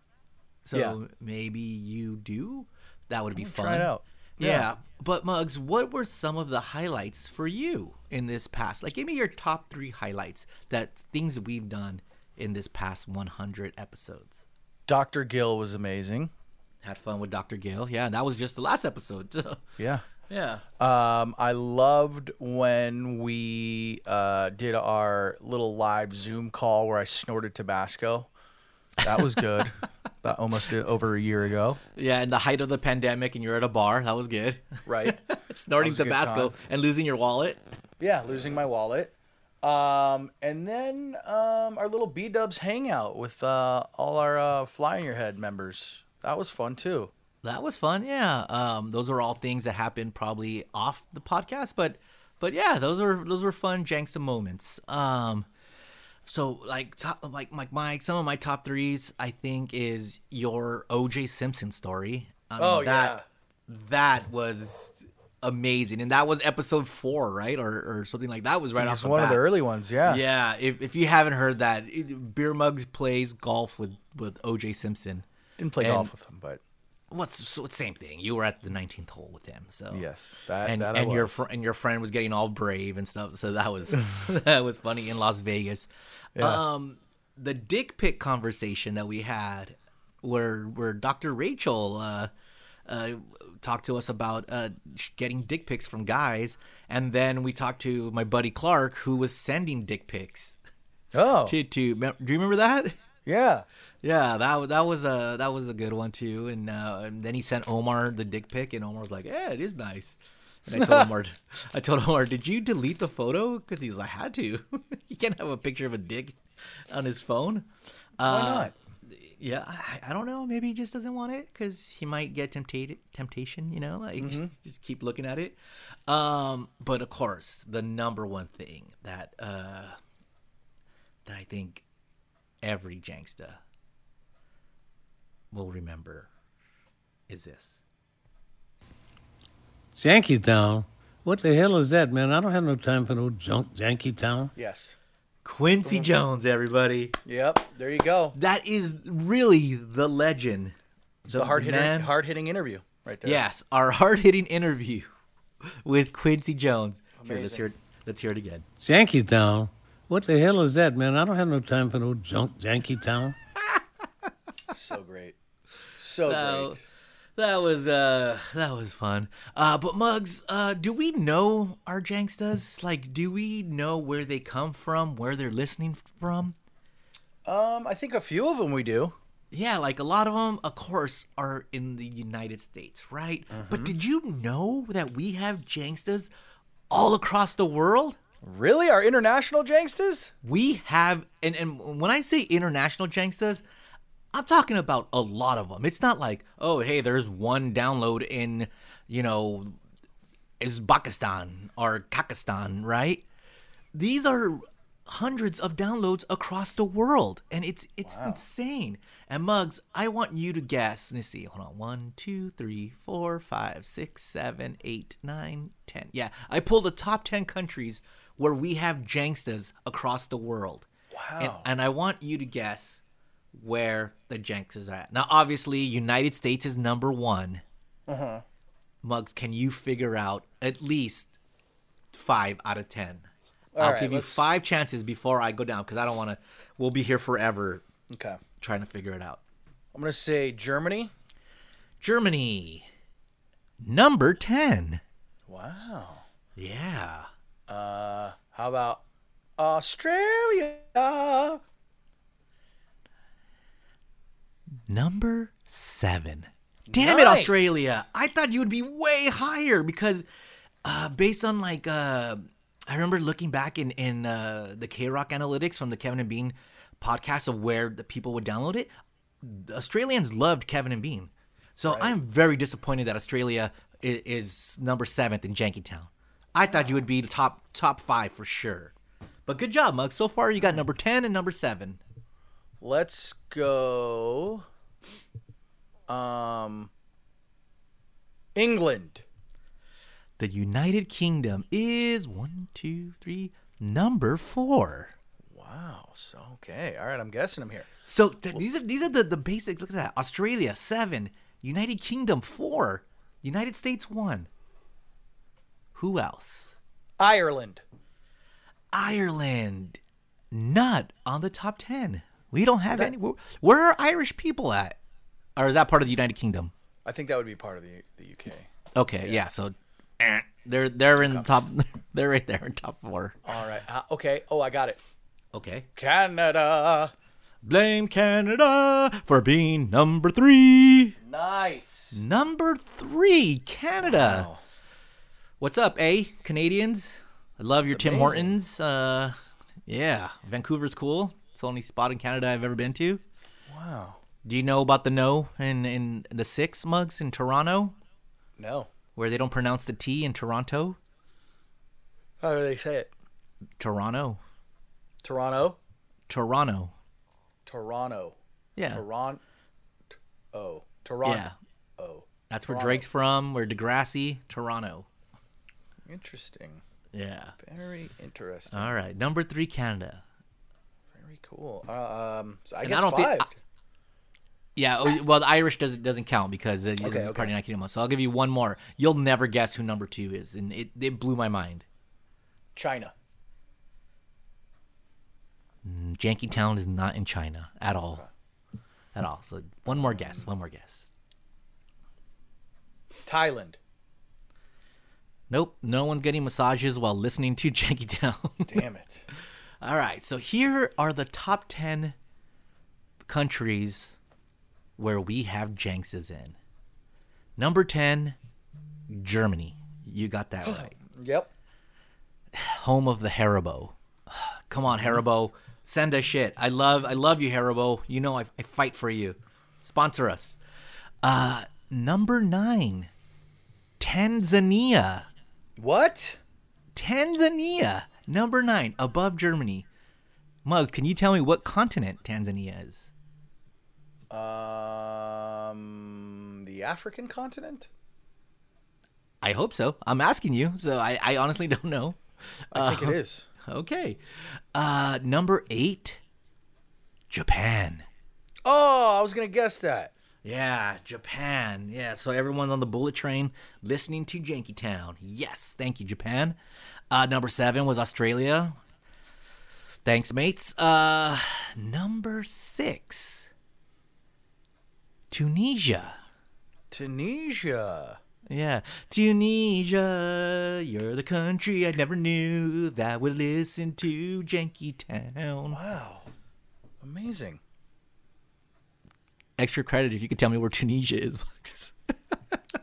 So Yeah. maybe you do. That would be fun. try it out. Yeah. Yeah. But Mugs, what were some of the highlights for you in this past? Like, give me your top three highlights that things we've done in this past 100 episodes. Dr. Gill was amazing. Had fun with Dr. Gill. Yeah, that was just the last episode. Yeah. yeah. Um, I loved when we uh, did our little live Zoom call where I snorted Tabasco. That was good. About almost over a year ago, Yeah, in the height of the pandemic, and you're at a bar. That was good. right? Snorting Tabasco and losing your wallet. yeah, losing my wallet. Um, and then um, our little B Dubs hangout with uh, all our uh, Fly in Your Head members. That was fun too. That was fun. Yeah. Um, those are all things that happened probably off the podcast, but but yeah, those were those were fun Janksta moments. Um, so like top, like like Mike, some of my top threes I think is your OJ Simpson story. Mean, Oh, that that was amazing, and that was episode four, right, or or something like that. Was right off It's the one of the early ones. Yeah. Yeah, if, if you haven't heard that, it, Beer Mugs plays golf with with OJ Simpson. Didn't play And- golf with him, but What's so same thing? You were at the 19th hole with him, so yes, that and that and your fr- and your friend was getting all brave and stuff. So that was that was funny in Las Vegas. Um, the dick pic conversation that we had, where where Dr. Rachel uh, uh, talked to us about uh, getting dick pics from guys, and then we talked to my buddy Clark who was sending dick pics oh, to to. Do you remember that? yeah. Yeah, that that was a that was a good one too. And, uh, and then he sent Omar the dick pic, and Omar was like, "Yeah, it is nice." And I told Omar, I told Omar, "Did you delete the photo?" Because he was like, "I had to. he can't have a picture of a dick on his phone." Why Uh, not? Yeah, I, I don't know. Maybe he just doesn't want it because he might get tempted temptation. You know, like just keep looking at it. Um, but of course, the number one thing that uh, that I think every Janksta will remember is this. Janky Town? What the hell is that, man? I don't have no time for no junk Janky Town. Yes. Quincy mm-hmm. Jones, everybody. Yep. There you go. That is really the legend. It's the hard hitting, hard hitting interview right there. Yes, our hard hitting interview with Quincy Jones. Here, let's hear it. Let's hear it again. Janky Town? What the hell is that, man? I don't have no time for no junk Janky Town. So great. So No. great. That was uh that was fun. Uh but Mugs, uh do we know our Jankstas? Like do we know where they come from, where they're listening from? Um, I think a few of them we do. Yeah, like a lot of them of course are in the United States, right? But did you know that we have Jankstas all across the world? Really? Our international Jankstas? We have and and when I say international Jankstas, I'm talking about a lot of them. It's not like, oh, hey, there's one download in, you know, Uzbekistan or Kakistan, right? These are hundreds of downloads across the world, and it's it's insane. And Mugs, I want you to guess. Let's see. Hold on. One, two, three, four, five, six, seven, eight, nine, ten. Yeah, I pulled the top ten countries where we have Jankstas across the world. Wow. And, and I want you to guess where the Jankstas at. Now, obviously, United States is number one. Uh-huh. Mugs, can you figure out at least five out of ten? All I'll right, give you let's- five chances before I go down because I don't want to. We'll be here forever Okay. trying to figure it out. I'm gonna say Germany. Germany, number ten. Wow. Yeah. Uh, how about Australia? Number seven. Damn it, Australia! I thought you would be way higher because, uh, based on like, uh, I remember looking back in in uh, the KROQ analytics from the Kevin and Bean podcast of where the people would download it. The Australians loved Kevin and Bean, so I'm very disappointed that Australia is, is number seventh in Janky Town. I thought you would be the top top five for sure. But good job, Mug. So far, you got number ten and number seven. Let's go. Um, England. The United Kingdom is one, two, three, number four. Wow. So okay. All right. I'm guessing I'm here. So th- these are these are the, the basics. Look at that. Australia seven, United Kingdom four, United States one. Who else? Ireland. Ireland, not on the top ten. We don't have any. Where, where are Irish people at? Or is that part of the United Kingdom? I think that would be part of the the UK. Okay, yeah. so eh, they're they're in the top. They're right there in top four. All right. Uh, okay. Oh, I got it. Okay. Canada. Blame Canada for being number three. Nice. Number three, Canada. What's up, eh, Canadians? I love your Tim amazing. Hortons. Uh, yeah, Vancouver's cool. It's the only spot in Canada I've ever been to. Wow. Do you know about the no in, in the six mugs in Toronto, No. where they don't pronounce the T in Toronto? How do they say it? Toronto. Toronto. Toronto. Toronto. Yeah. Toronto. Oh. Toronto. Yeah. Oh. That's where Drake's from, where Degrassi, Toronto. Interesting. Yeah. Very interesting. All right. Number three, Canada. Very cool. Uh, um, so I And guess I don't think- five. Yeah, oh, well, the Irish doesn't doesn't count because is okay. part of the United Kingdom. So I'll give you one more. You'll never guess who number two is, and it, it blew my mind. China. Mm, Janky Town is not in China at all, at all. So one more guess. One more guess. Thailand. Nope, no one's getting massages while listening to Janky Town. Damn it. all right, so here are the top ten countries where we have Jankstas in. Number ten, Germany. You got that right. Yep. home of the Haribo. Come on, Haribo, send us shit. I love, I love you, Haribo. You know I, I fight for you. Sponsor us. Uh, number nine, Tanzania. What? Tanzania, number nine, above Germany. Mug, can you tell me what continent Tanzania is? Um, the African continent. I hope so. I'm asking you, so I, I honestly don't know. I think it is. Okay. Uh, number eight, Japan. Oh, I was gonna guess that. Yeah, Japan. Yeah, so everyone's on the bullet train listening to Janky Town. Yes, thank you, Japan. Uh, number seven was Australia. Thanks, mates. Uh, number six, Tunisia. Tunisia. Yeah, Tunisia, you're the country I never knew that would listen to Janky Town. Wow. Amazing. Extra credit if you could tell me where Tunisia is.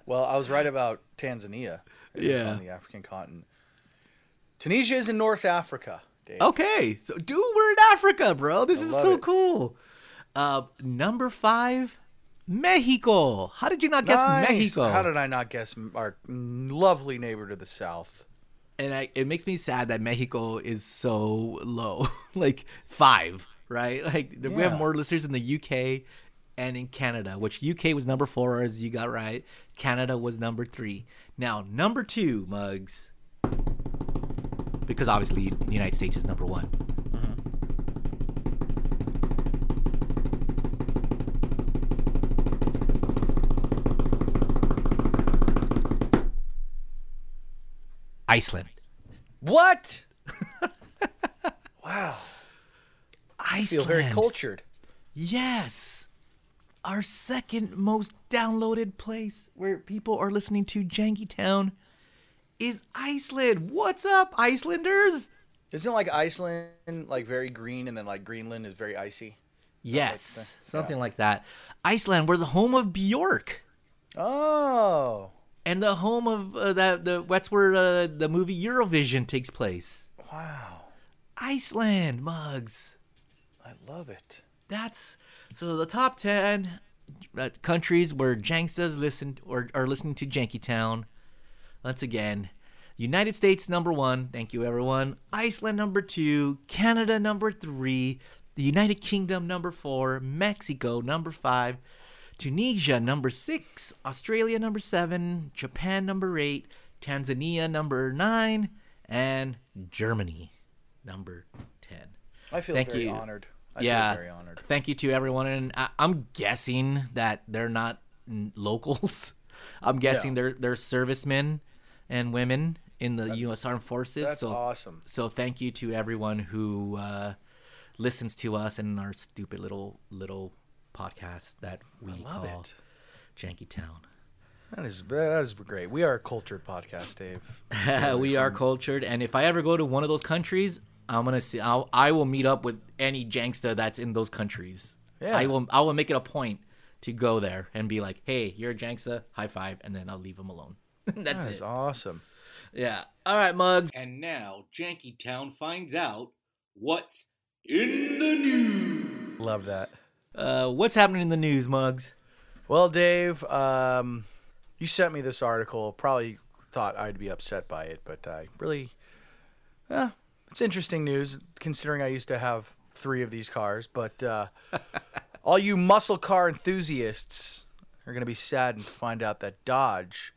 Well, I was right about Tanzania. It's Yeah. on the African continent. Tunisia is in North Africa. Dave. Okay, so dude, we're in Africa, bro. This is so it. cool. Uh, number five, Mexico. How did you not guess Nice. Mexico? How did I not guess our lovely neighbor to the south? and I, it makes me sad that Mexico is so low, like five, right? Like the- we have more listeners in the UK and in Canada, which UK was number four, as you got right. Canada was number three. Now number two, mugs, because obviously the United States is number one. Iceland. What? wow. I Iceland. feel very cultured. Yes. Our second most downloaded place where people are listening to Janky Town is Iceland. What's up, Icelanders? Isn't like Iceland like very green and then like Greenland is very icy? Yes, something like that. Iceland, we're the home of Bjork. Oh. And the home of uh, that the that's where uh, the movie Eurovision takes place. Wow. Iceland mugs. I love it. That's so the top ten uh, countries where Jankstas listen or are listening to Janky Town. Once again, United States number one. Thank you, everyone. Iceland number two. Canada number three. The United Kingdom number four. Mexico number five. Tunisia number six. Australia number seven. Japan number eight. Tanzania number nine. And Germany number ten. I feel Thank very you. honored. I yeah. feel very honored. Thank you to everyone, and I, I'm guessing that they're not locals. I'm guessing they're they're servicemen and women in the U.S. Armed Forces. That's so, awesome. So thank you to everyone who uh, listens to us and our stupid little little podcast that we Love call it. Janky Town. That is that is great. We are a cultured podcast, Dave. we are cultured, and if I ever go to one of those countries, I'm gonna see. I'll, I will meet up with any Janksta that's in those countries. Yeah. I will. I will make it a point to go there and be like, "Hey, you're a Janksta. High five," and then I'll leave them alone. that's That is it. awesome. Yeah. All right, mugs. And now Janky Town finds out what's in the news. Love that. Uh, what's happening in the news, mugs? Well, Dave, um, you sent me this article. Probably thought I'd be upset by it, but I really, yeah, it's interesting news considering I used to have three of these cars. But uh, all you muscle car enthusiasts are going to be saddened to find out that Dodge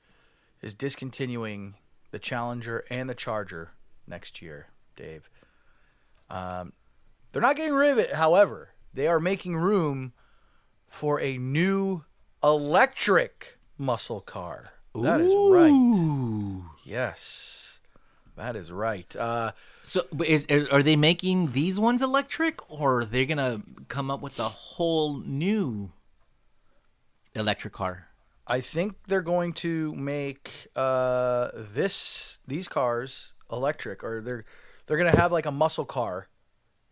is discontinuing the Challenger and the Charger next year, Dave. Um, they're not getting rid of it, however, they are making room for a new electric muscle car. That is right. Yes, that is right. Uh, So, but is are are they making these ones electric, or are they gonna come up with a whole new electric car? I think they're going to make uh, this these cars electric, or they're they're gonna have like a muscle car,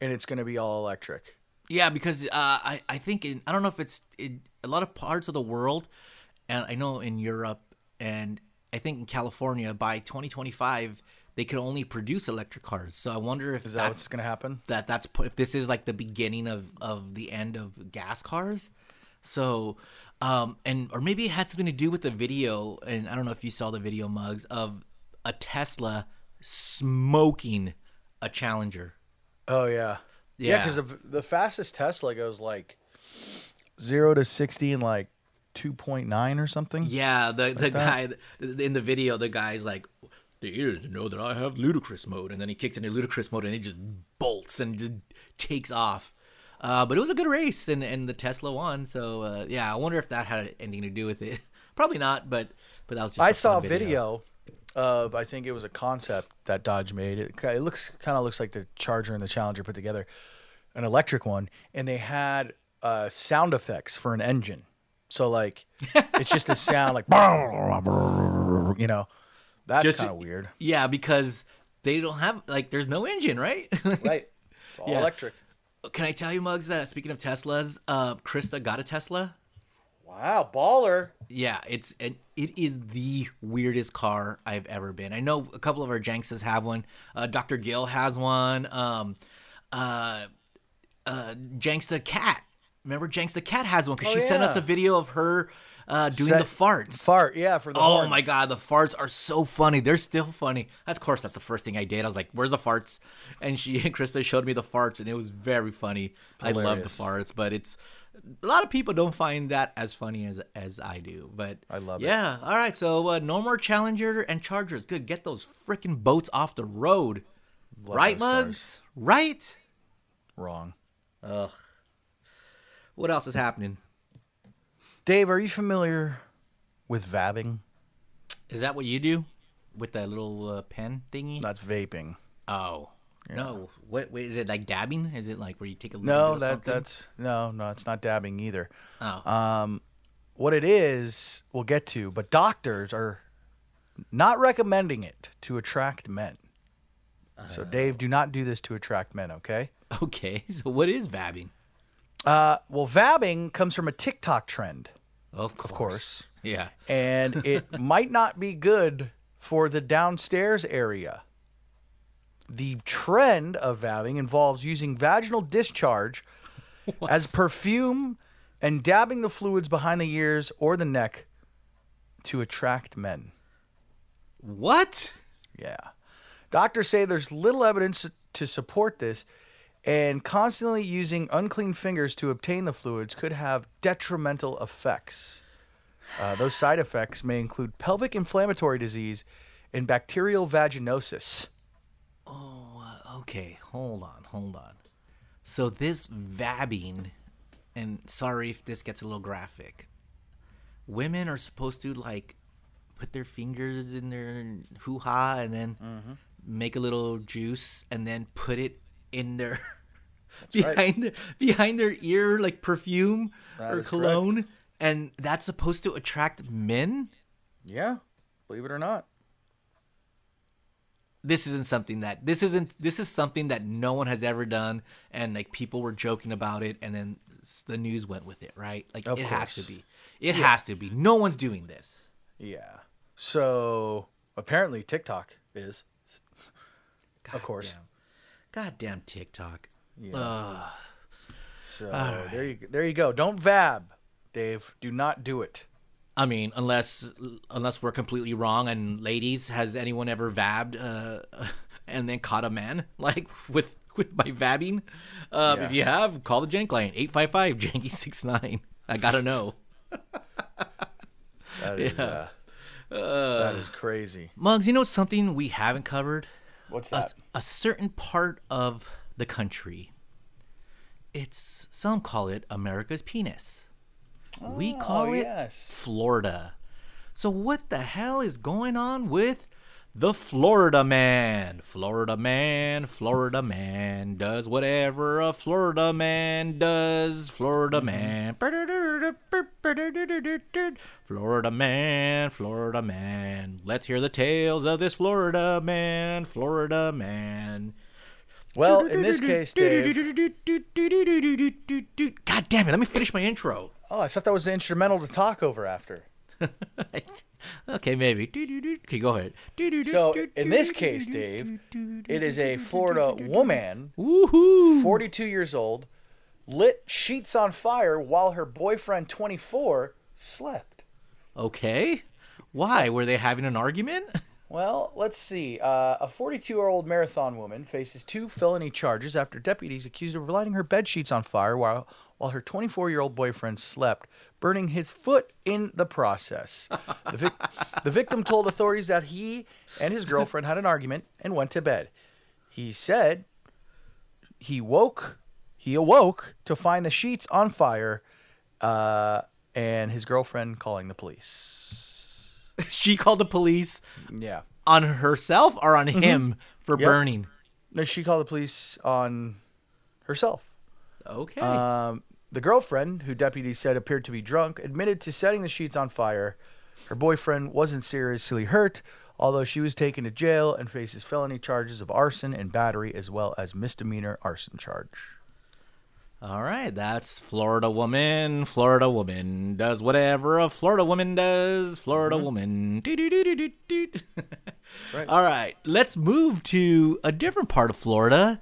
and it's gonna be all electric. Yeah, because uh, I I think in, I don't know if it's in a lot of parts of the world, and I know in Europe and I think in California by 2025 they could only produce electric cars. So I wonder if Is that that's what's gonna happen? that that's if this is like the beginning of of the end of gas cars. So um and or maybe it had something to do with the video and I don't know if you saw the video mugs of a Tesla smoking a Challenger. Oh yeah, yeah. Yeah. Because the, the fastest Tesla goes like zero to sixty in like 2.9 or something. Yeah, the the that? guy in the video, the guy's like, the ears know that I have ludicrous mode, and then he kicks into ludicrous mode and he just bolts and just takes off. Uh, but it was a good race, and, and the Tesla won. So uh, yeah, I wonder if that had anything to do with it. Probably not, but but that was just. I saw a fun video. Of I think it was a concept that Dodge made. It, it looks kind of looks like the Charger and the Challenger put together, an electric one, and they had uh, sound effects for an engine. So like, it's just a sound like, you know, that's kind of weird. Yeah, because they don't have like there's no engine, right? Right. It's all Yeah. electric. Can I tell you, Mugs? That speaking of Teslas, uh, Krista got a Tesla. Wow, baller. Yeah, it's and it is the weirdest car I've ever been. I know a couple of our Jankstas have one. Uh, Dr. Gill has one. Um, uh, uh, Janksta Cat. Remember, Janksta Cat has one because Oh, she sent us a video of her uh, doing Set- the farts. Fart, yeah, for the Oh horn. my god, the farts are so funny. They're still funny. Of course, that's the first thing I did. I was like, "Where's the farts?" And she, and Krista, showed me the farts, and it was very funny. I love the farts, but it's a lot of people don't find that as funny as as I do. But I love it. yeah. All right, so uh, no more Challenger and Chargers. Good, get those freaking boats off the road. Love right, Mugs? Right. Wrong. Ugh. What else is happening? Dave, are you familiar with vabbing? Is that what you do with that little uh, pen thingy? That's vaping. Oh. No. What, what is it like dabbing? Is it like where you take a little No, bit of that that's no, no, it's not dabbing either. Oh. Um, what it is, we'll get to, but doctors are not recommending it to attract men. So, Dave, do not do this to attract men, okay? okay. So what is vabbing? Uh, well, vabbing comes from a TikTok trend, Of course. course. Yeah. and it might not be good for the downstairs area. The trend of vabbing involves using vaginal discharge as perfume and dabbing the fluids behind the ears or the neck to attract men. What? Yeah. Doctors say there's little evidence to support this, and constantly using unclean fingers to obtain the fluids could have detrimental effects. Uh, those side effects may include pelvic inflammatory disease and bacterial vaginosis. Oh, okay, hold on, hold on. So this vabbing, and sorry if this gets a little graphic. Women are supposed to like put their fingers in their hoo ha and then Mm-hmm. make a little juice and then put it in their right. behind their behind their ear like perfume That or is correct. cologne, and that's supposed to attract men. Yeah, believe it or not. This isn't something that this isn't this is something that no one has ever done and like people were joking about it and then the news went with it right like Of it has to be it has to be no one's doing this Yeah. So apparently TikTok is. of course. damn. goddamn tiktok Yeah. So there you there you go. Don't vab, Dave. Do not do it. I mean unless unless we're completely wrong and ladies has anyone ever vabbed uh and then caught a man like with with by vabbing um if you have call the jank line 855 janky 69 i gotta know That is uh, that is crazy. mugs you know something we haven't covered What's a, that? a certain part of the country. It's some call it America's penis. We oh, call oh, it yes. Florida. So what the hell is going on with the Florida man? Florida man, Florida man does whatever a Florida man does. Florida mm-hmm. man. Florida man, Florida man. Let's hear the tales of this Florida man, Florida man. Well, in this case, Dave. God damn it, let me finish my intro. Oh, I thought that was the instrumental to talk over after. okay, maybe. Okay, go ahead. So, in this case, Dave, it is a Florida woman, Woohoo! 42 years old, lit sheets on fire while her boyfriend, 24, slept. Okay. Why? Were they having an argument? Well, let's see. Uh, a 42 year old Marathon woman faces two felony charges after deputies accused her of lighting her bed sheets on fire while, while her 24 year old boyfriend slept, burning his foot in the process. The, vic- the victim told authorities that he and his girlfriend had an argument and went to bed. He said he woke, he awoke to find the sheets on fire, uh, and his girlfriend calling the police. She called the police Yeah. on herself or on him for Mm-hmm. Yep. burning. No, she called the police on herself. Okay. Um, the girlfriend, who deputies said appeared to be drunk, admitted to setting the sheets on fire. Her boyfriend wasn't seriously hurt, although she was taken to jail and faces felony charges of arson and battery, as well as misdemeanor arson charge. All right, that's Florida woman. Florida woman does whatever a Florida woman does. Florida woman. Doo-doo-doo-doo-doo-doo. right. All right, let's move to a different part of Florida,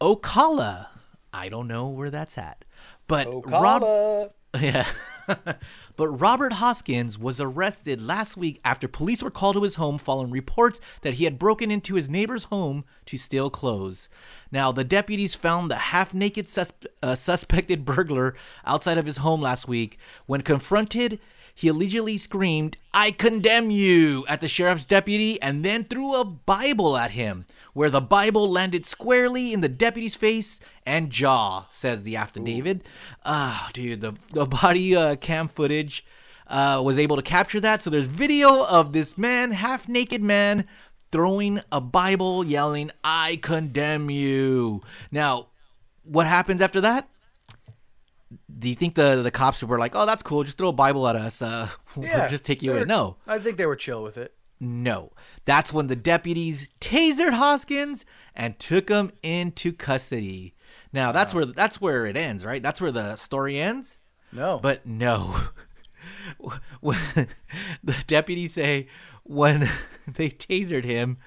Ocala. I don't know where that's at, but Rob- yeah. but Robert Hoskins was arrested last week after police were called to his home following reports that he had broken into his neighbor's home to steal clothes. Now, the deputies found the half naked susp- uh, suspected burglar outside of his home last week. When confronted, he allegedly screamed, I condemn you, at the sheriff's deputy and then threw a Bible at him, where the Bible landed squarely in the deputy's face and jaw, says the affidavit. Ah, dude, the, the body uh, cam footage uh, was able to capture that. So there's video of this man, half naked man, throwing a Bible, yelling, I condemn you. Now, what happens after that? Do you think the the cops were like, "Oh, that's cool. Just throw a Bible at us. Uh, we'll just take you in"? No, I think they were chill with it. no. That's when the deputies tasered Hoskins and took him into custody. Now that's where that's where it ends, right? That's where the story ends. No. But no. when the deputies say when they tasered him,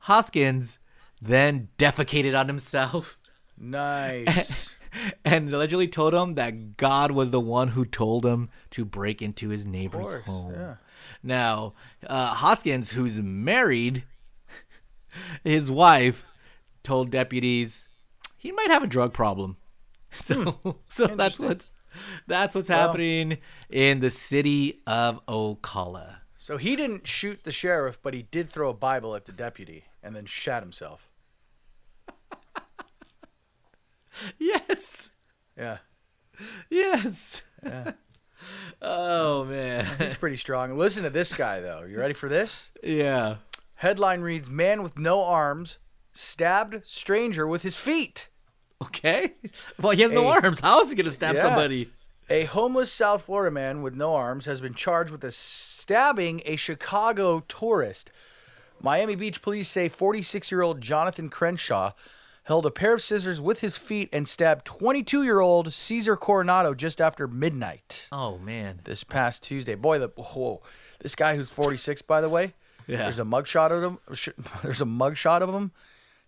Hoskins then defecated on himself nice. and allegedly told him that God was the one who told him to break into his neighbor's course, home. yeah. Now, uh, Hoskins, who's married, his wife told deputies he might have a drug problem. So, so that's what's that's what's Well- happening in the city of Ocala. so he didn't shoot the sheriff, but he did throw a Bible at the deputy and then shot himself. Yes, Yeah. yes. Oh man, He's pretty strong. Listen to this guy, though. You ready for this? yeah. Headline reads Man with no arms stabbed stranger with his feet. Okay. Well, he has no arms. How is he gonna stab Yeah. somebody? A homeless South Florida man with no arms has been charged with a stabbing a Chicago tourist. Miami Beach police say 46 year old Jonathan Crenshaw held a pair of scissors with his feet and stabbed 22 year old Caesar Coronado just after midnight Oh man. this past Tuesday. Boy, the whoa, this guy who's 46, by the way, Yeah. there's a mugshot of him. There's a mugshot of him.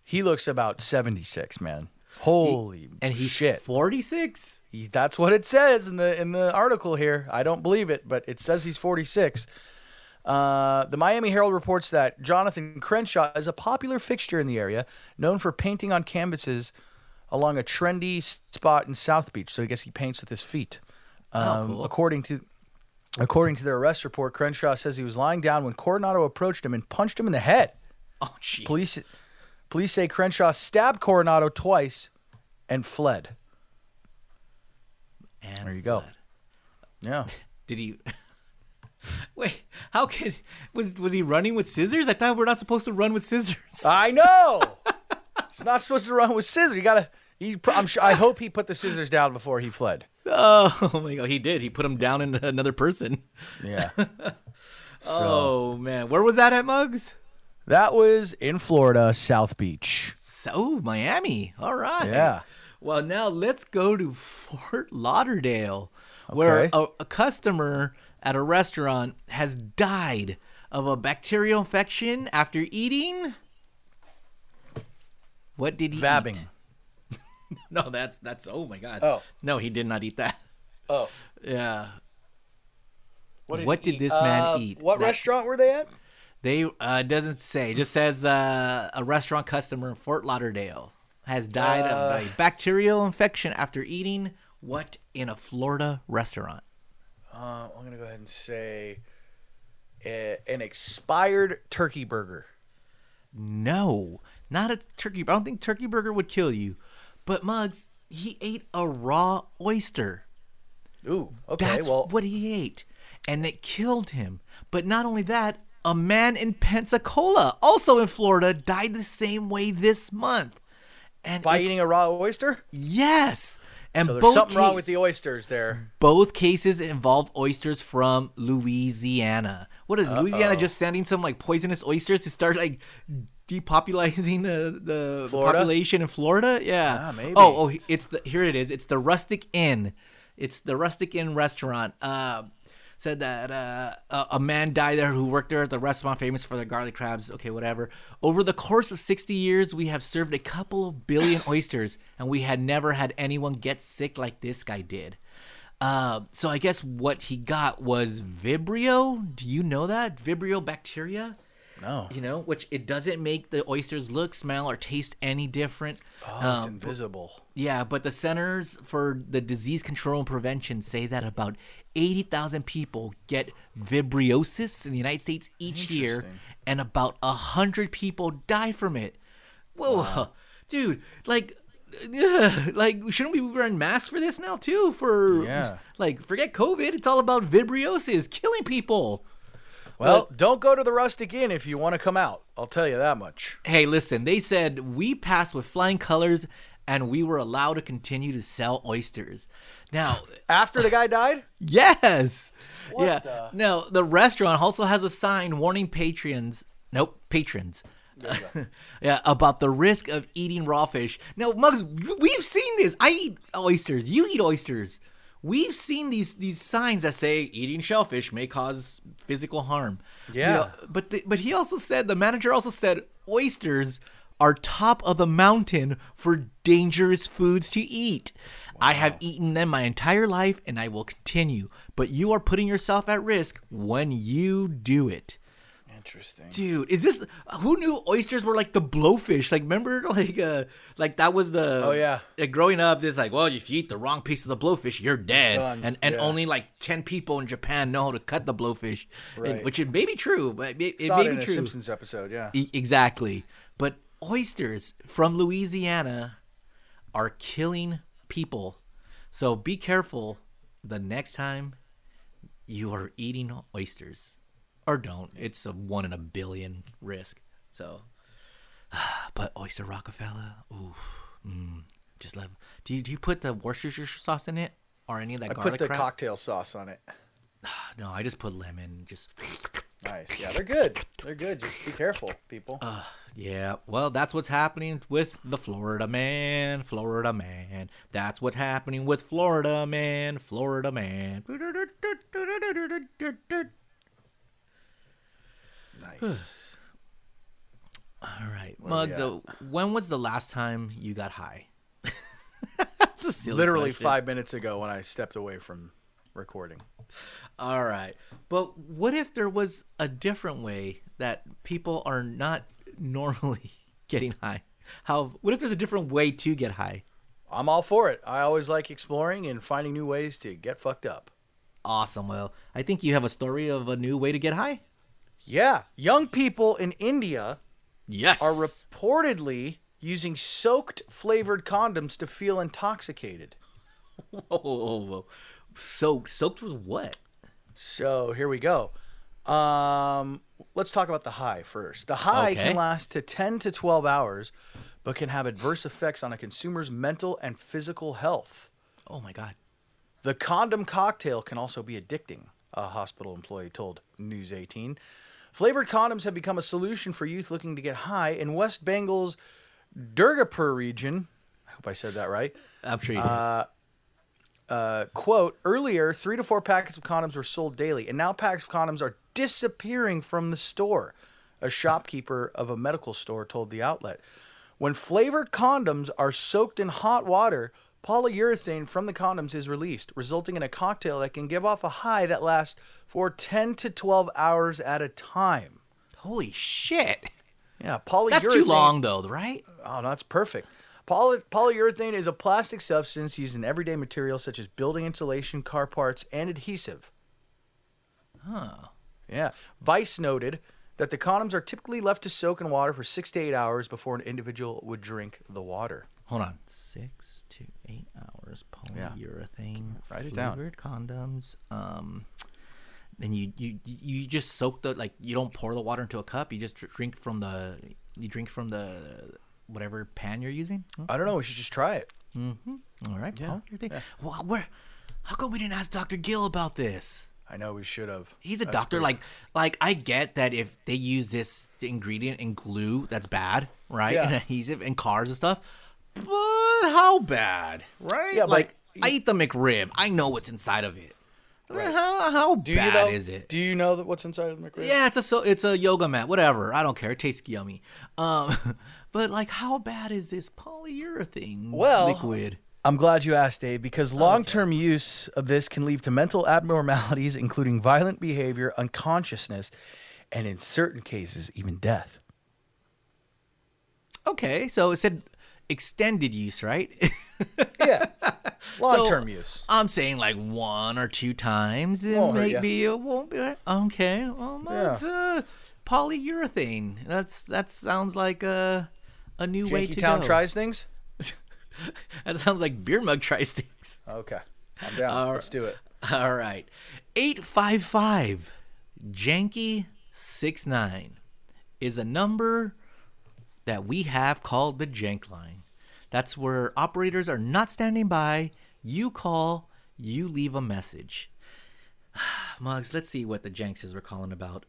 He looks about 76, man. Holy And he's shit. 46. He, that's what it says in the in the article here. I don't believe it, but it says he's 46. Uh, the Miami Herald reports that Jonathan Crenshaw is a popular fixture in the area, known for painting on canvases along a trendy spot in South Beach. So I guess he paints with his feet. Um, cool. According to according to their arrest report, Crenshaw says he was lying down when Coronado approached him and punched him in the head. Oh jeez. Police police say Crenshaw stabbed Coronado twice and fled. And There you go. fled. Yeah. Did he? Wait, how could was was he running with scissors? I thought we're not supposed to run with scissors. I know. it's not supposed to run with scissors. You gotta. He, I'm sure. I hope he put the scissors down before he fled. oh, oh my god, he did. He put him down in another person. Yeah. Oh man, where was that at, Mugs? that was in Florida, South Beach. So Miami. All right. Yeah. Well, now let's go to Fort Lauderdale, where a, a customer at a restaurant has died of a bacterial infection after eating. What did he Vabbing. eat? No, that's that's. Oh my god. Oh. no, he did not eat that. Oh. Yeah. What What did this man Uh, eat What that- restaurant were they at? They uh, doesn't say. It just says uh, a restaurant customer in Fort Lauderdale has died of a bacterial infection after eating what in a Florida restaurant. Uh, I'm gonna go ahead and say a, an expired turkey burger. No, not a turkey. I don't think turkey burger would kill you, but Mugs, he ate a raw oyster. Ooh, okay. That's well, what he ate, and it killed him. But not only that, a man in Pensacola, also in Florida, died the same way this month. And by eating a raw oyster. yes, and So there's something wrong with the oysters there. both cases involved oysters from Louisiana. What is Louisiana just sending some like poisonous oysters to start like depopulating the, the population in Florida? Yeah. Ah, maybe. Oh, oh, it's the here it is. It's the Rustic Inn. It's the Rustic Inn restaurant. Uh, said that uh, a, a man died there who worked there at the restaurant famous for their garlic crabs. Okay, whatever. Over the course of 60 years, we have served a couple of billion oysters, and we had never had anyone get sick like this guy did. Uh, so I guess what he got was Vibrio. Do you know that Vibrio bacteria? No. You know, which it doesn't make the oysters look, smell, or taste any different. Oh, it's Um, invisible. yeah, but the Centers for the Disease Control and Prevention say that about 80,000 people get vibriosis in the United States each year, and about 100 people die from it. Whoa, dude, like, ugh, like, shouldn't we be wearing masks for this now, too? For, Yeah. like, forget COVID. It's all about vibriosis, killing people. Well, don't go to the Rustic Inn if you want to come out. I'll tell you that much. Hey, listen, they said we passed with flying colors and we were allowed to continue to sell oysters. Now, After the guy died? Yes. yeah. the- Now the restaurant also has a sign warning patrons. Nope, patrons. yeah, about the risk of eating raw fish. Now, Mugs, we've seen this. I eat oysters. You eat oysters. We've seen these these signs that say eating shellfish may cause physical harm. You Yeah. know, but the, but he also said the manager also said oysters are top of the mountain for dangerous foods to eat. I have eaten them my entire life and I will continue, but you are putting yourself at risk when you do it. Interesting. Dude, is this who knew oysters were like the blowfish? Like remember like uh like that was the Oh, yeah. like, growing up this like well if you eat the wrong piece of the blowfish you're dead Done. and and Yeah. only like 10 people in Japan know how to cut the blowfish And- Right. which it may be true but it, it Saw may it in be a true Simpsons episode, yeah. E- exactly but oysters from Louisiana are killing people so be careful the next time you are eating oysters or don't it's a one in a billion risk so but oyster rockefeller ooh mm, just love do you do you put the worcestershire sauce in it or any of that I put the crap? cocktail sauce on it. no i just put lemon just Nice. Yeah, they're good. They're good. Just be careful, people. Yeah, well, that's what's happening with the Florida man. Florida man. That's what's happening with Florida man. Florida man. nice. All right, we Mugs. uh, when was the last time you got high? That's a silly Literally question. five minutes ago when I stepped away from recording. All right, but what if there was a different way that people are not normally getting high? How? What if there's a different way to get high? I'm all for it. I always like exploring and finding new ways to get fucked up. Awesome. Well, I think you have a story of a new way to get high. Yeah, young people in India Yes. are reportedly using soaked flavored condoms to feel intoxicated. Whoa, whoa, whoa. Soaked. Soaked with what? So here we go. Um, let's talk about the high first. The high Okay. can last to 10 to 12 hours, but can have adverse effects on a consumer's mental and physical health. Oh my god. The condom cocktail can also be addicting, a hospital employee told News 18. Flavored condoms have become a solution for youth looking to get high in West Bengal's Durgapur region. I hope I said that right. I'm sure you did. Uh, quote, earlier, three to four packets of condoms were sold daily, and now packs of condoms are disappearing from the store, a shopkeeper of a medical store told the outlet. When flavored condoms are soaked in hot water, polyurethane from the condoms is released, resulting in a cocktail that can give off a high that lasts for 10 to 12 hours at a time. Holy shit. Yeah, polyurethane. That's too long though, right? Oh, no, that's perfect. Poly- polyurethane is a plastic substance used in everyday materials such as building insulation, car parts, and adhesive. Huh. Yeah. Vice noted that the condoms are typically left to soak in water for six to eight hours before an individual would drink the water. Hold on. Six to eight hours Yeah. polyurethane Write it down. condoms. Um then you, you you just soak the like you don't pour the water into a cup. You just drink from the you drink from the whatever pan you're using. I don't know. We should just try it. All right. Yeah, polyurethane. Well, where? How come we didn't ask Dr. Gill about this? I know we should have. He's a That's doctor. Like, like I get that if they use this ingredient in glue, that's bad, right? Yeah. And adhesive in cars and stuff. But how bad, right? Yeah, like I eat the McRib. I know what's inside of it. How how Do you bad know, is it? Do you know that what's inside of the McRib? Yeah, it's a so it's a yoga mat. Whatever. I don't care. It tastes yummy. Um, but like, how bad is this polyurethane Well, liquid? I'm glad you asked, Dave, because long-term use of this can lead to mental abnormalities, including violent behavior, unconsciousness, and in certain cases, even death. Okay, so it said extended use, right? Yeah, long-term use. I'm saying like one or two times. It Won't hurt ya. maybe it won't be okay. Well, that's uh, polyurethane. That's that sounds like a a new way to Town go. tries things. that sounds like beer mug tries things. Okay, I'm down. All Let's do it. All right, eight five five, janky six nine, is a number that we have called the jank line. That's where operators are not standing by. You call, you leave a message. Mugs, let's see what the Jankses were calling about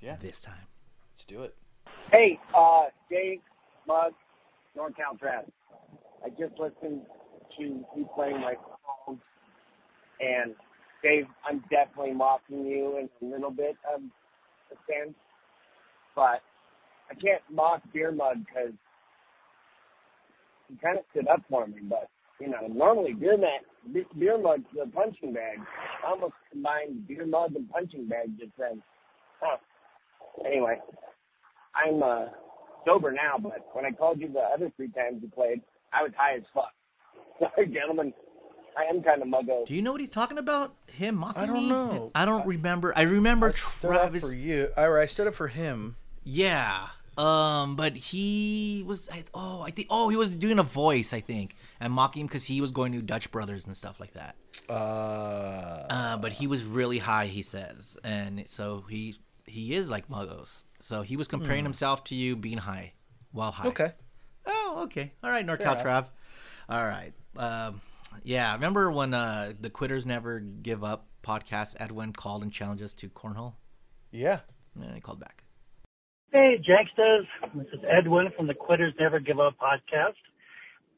Yeah, this time. let's do it. Hey, uh, Dave, Mugs, NorCal Trav. I just listened to you playing my songs, and Dave, I'm definitely mocking you in a little bit of a sense, but I can't mock Beer Mug because he kind of stood up for me. But you know, normally Beer Mug, Beer Mug's the punching bag. I almost combined Beer Mug and punching bag just then. Huh. Anyway, I'm uh, sober now, but when I called you the other three times you played, I was high as fuck. Sorry, gentlemen. I am kind of muggo. Do you know what he's talking about? Him mocking I don't me? know. I don't remember. I remember I stood up Travis. for you. Or I stood up for him. Yeah. Um, but he was. I, oh, I think. Oh, he was doing a voice. I think, and mocking him because he was going to Dutch Brothers and stuff like that. Uh, Uh, but he was really high. He says, and so he he is like Muggos. So he was comparing himself to you being high while high. Hmm. okay. Oh, okay. All right, NorCal. Trav. All right. Um, yeah, remember when uh, the Quitters Never Give Up podcast, Edwin called and challenged us to cornhole? Yeah. And he called back. Hey, Janksters. This is Edwin from the Quitters Never Give Up podcast.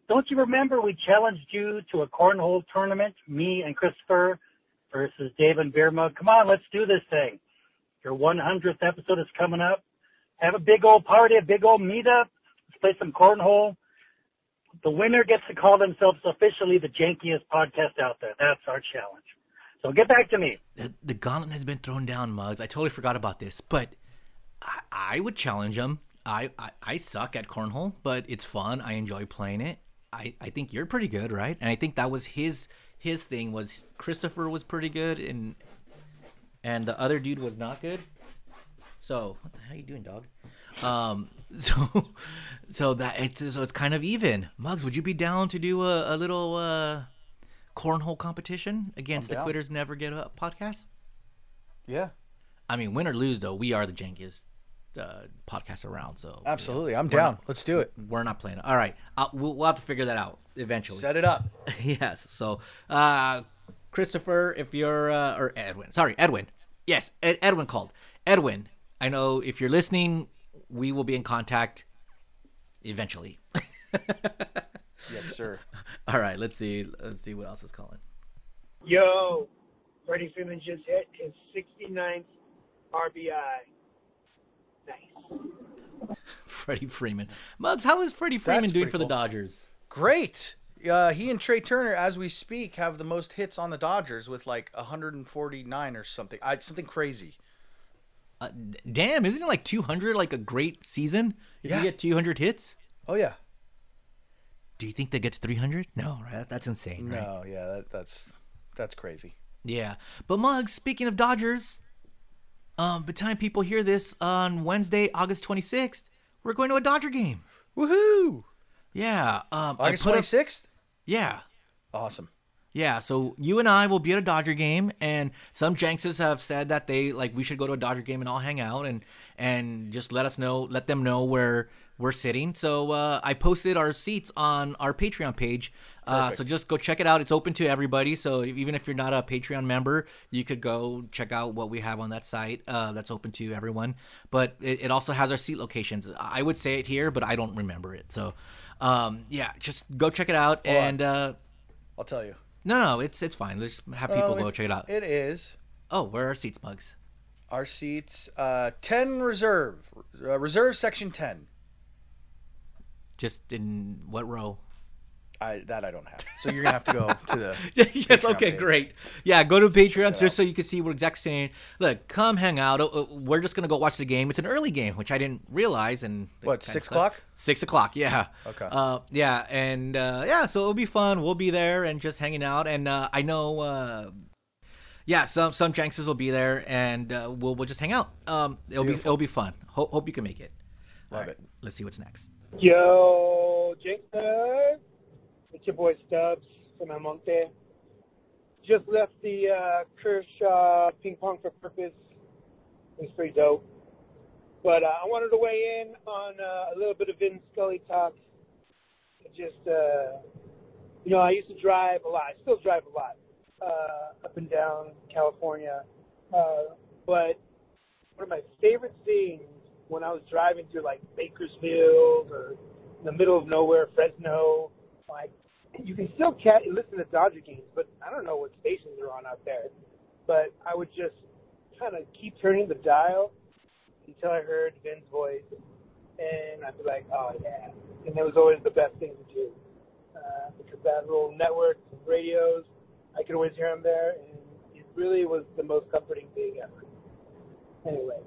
Don't you remember we challenged you to a cornhole tournament, me and Christopher versus Dave and Beer Mug? Come on, let's do this thing. Your 100th episode is coming up. Have a big old party, a big old meetup. Let's play some cornhole. The winner gets to call themselves officially the jankiest podcast out there. That's our challenge. So get back to me. The, the gauntlet has been thrown down, Mugs. I totally forgot about this, but I, I would challenge him. I, I, I suck at cornhole, but it's fun. I enjoy playing it. I, I think you're pretty good, right? And I think that was his his thing was Christopher was pretty good and and the other dude was not good. So what the hell you doing, dog? Um, so so that it's so it's kind of even. Mugs, would you be down to do a, a little uh, cornhole competition against the. Quitters Never Get Up podcast? Yeah. I mean, win or lose, though, we are the jankiest uh, podcast around. So Absolutely. I'm We're down. not- Let's do it. we're not playing. All right, uh, we'll, we'll have to figure that out eventually. Set it up. yes. So, uh, Christopher, if you're uh, or Edwin, sorry, Edwin. Yes, Ed- Edwin called. Edwin, I know if you're listening, we will be in contact eventually. Yes, sir. All right, let's see. Let's see what else is calling. Yo, Freddie Freeman just hit his 69th RBI. Nice. Freddie Freeman. Mugs, how is Freddie Freeman That's doing for the. Dodgers? Great. Uh, he and Trea Turner, as we speak, have the most hits on the Dodgers with like 149 or something. I, something crazy. Uh, damn, isn't it like 200 like a great season? If Yeah. you get 200 hits? Oh yeah. Do you think they get to 300? No, right? That- That's insane, right? No, yeah, that, that's that's crazy. Yeah. But Mugs, speaking of Dodgers, um, by the time people hear this on Wednesday, August 26th, we're going to a Dodger game. Woohoo! Yeah. Um, August twenty sixth. Yeah. Awesome. Yeah, so you and I will be at a Dodger game, and some Jankses have said that they like we should go to a Dodger game and all hang out and and just let us know, let them know where we're sitting. So uh, I posted our seats on our Patreon page, uh, so just go check it out. It's open to everybody, so even if you're not a Patreon member, you could go check out what we have on that site. Uh, that's open to everyone, but it, it also has our seat locations. I would say it here, but I don't remember it. So um, yeah, just go check it out Hold and. Uh, I'll tell you. no, no, it's it's fine. Let's have people Oh, go check it out. It is. Oh, where are our seats, mugs? Our seats, uh, ten reserve, uh, reserve section ten. Just in what row? I that I don't have. So you're gonna have to go to the. yes. Patreon Okay. page. Great. Yeah. Go to Patreon just so you can see what exactly saying. Look, come hang out. Uh, uh, We're just gonna go watch the game. It's an early game, which I didn't realize. And What, six o'clock? Six o'clock. Yeah. Okay. Uh, yeah, and uh, yeah, so it'll be fun. We'll be there and just hanging out. And uh, I know. Uh, yeah, some some Jankses will be there, and uh, we'll we'll just hang out. Um, it'll Beautiful. be it'll be fun. Hope hope you can make it. Love right, it. Let's see what's next. Yo, Janksters. It's your boy Stubbs from El Monte. Just left the uh, Kershaw Ping Pong for Purpose. It was pretty dope. But uh, I wanted to weigh in on uh, a little bit of Vin Scully talk. Just, uh, you know, I used to drive a lot. I still drive a lot uh, up and down California. Uh, but one of my favorite things when I was driving through like Bakersfield or in the middle of nowhere, Fresno, like you can still catch, listen to Dodger games, but I don't know what stations are on out there. But I would just kind of keep turning the dial until I heard Vin's voice, and I'd be like, oh yeah. And it was always the best thing to do uh, because that little network of radios, I could always hear him there, and it really was the most comforting thing ever. Anyway,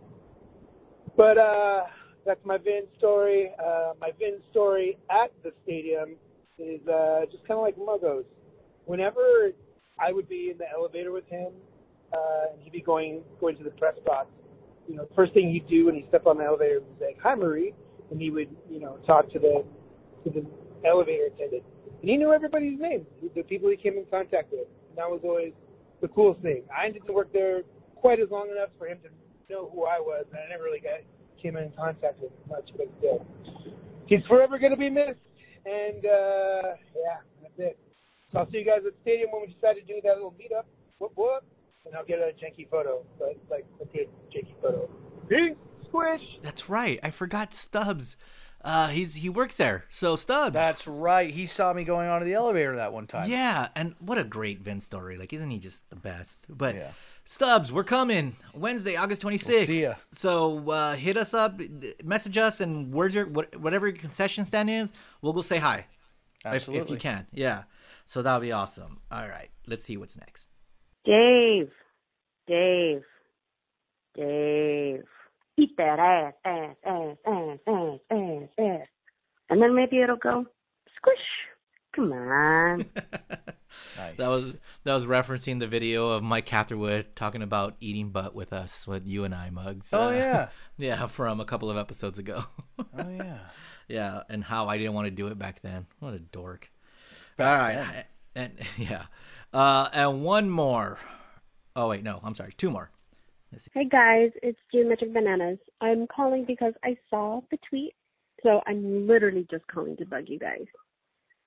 but uh, that's my Vin story. Uh, my Vin story at the stadium is uh, just kind of like Muggo's. Whenever I would be in the elevator with him, uh, and he'd be going going to the press box, you know, first thing he'd do when he stepped on the elevator was say, "Hi, Marie," and he would, you know, talk to the to the elevator attendant, and he knew everybody's names, the people he came in contact with. And that was always the coolest thing. I didn't work there quite as long enough for him to know who I was, and I never really got came in contact with him much, but still, he's forever going to be missed. And uh, yeah, that's it. So I'll see you guys at the stadium when we decide to do that little meetup. Whoop whoop, and I'll get a janky photo, but like a good janky photo. Peace, squish. That's right. I forgot Stubbs. Uh, he's he works there. So Stubbs. That's right. He saw me going onto the elevator that one time. yeah, and what a great Vin story. Like, isn't he just the best? But Yeah. Stubbs, we're coming Wednesday, August twenty sixth. see ya. So uh, hit us up, message us, and where's your whatever your concession stand is, we'll go say hi. If- If, you can, yeah. So that'll be awesome. All right, let's see what's next. Dave, Dave, Dave, eat that ass, ass, ass, ass, ass, ass, ass, and then maybe it'll go squish. Come on. Nice. That was that was referencing the video of Mike Catherwood talking about eating butt with us, with you and I mugs. Oh Uh, yeah. yeah, from a couple of episodes ago. Oh yeah. yeah, and how I didn't want to do it back then. What a dork. Back All right. I- and yeah, uh, and one more. Oh wait, no, I'm sorry, two more. Hey guys, it's Geometric Bananas. I'm calling because I saw the tweet, so I'm literally just calling to bug you guys.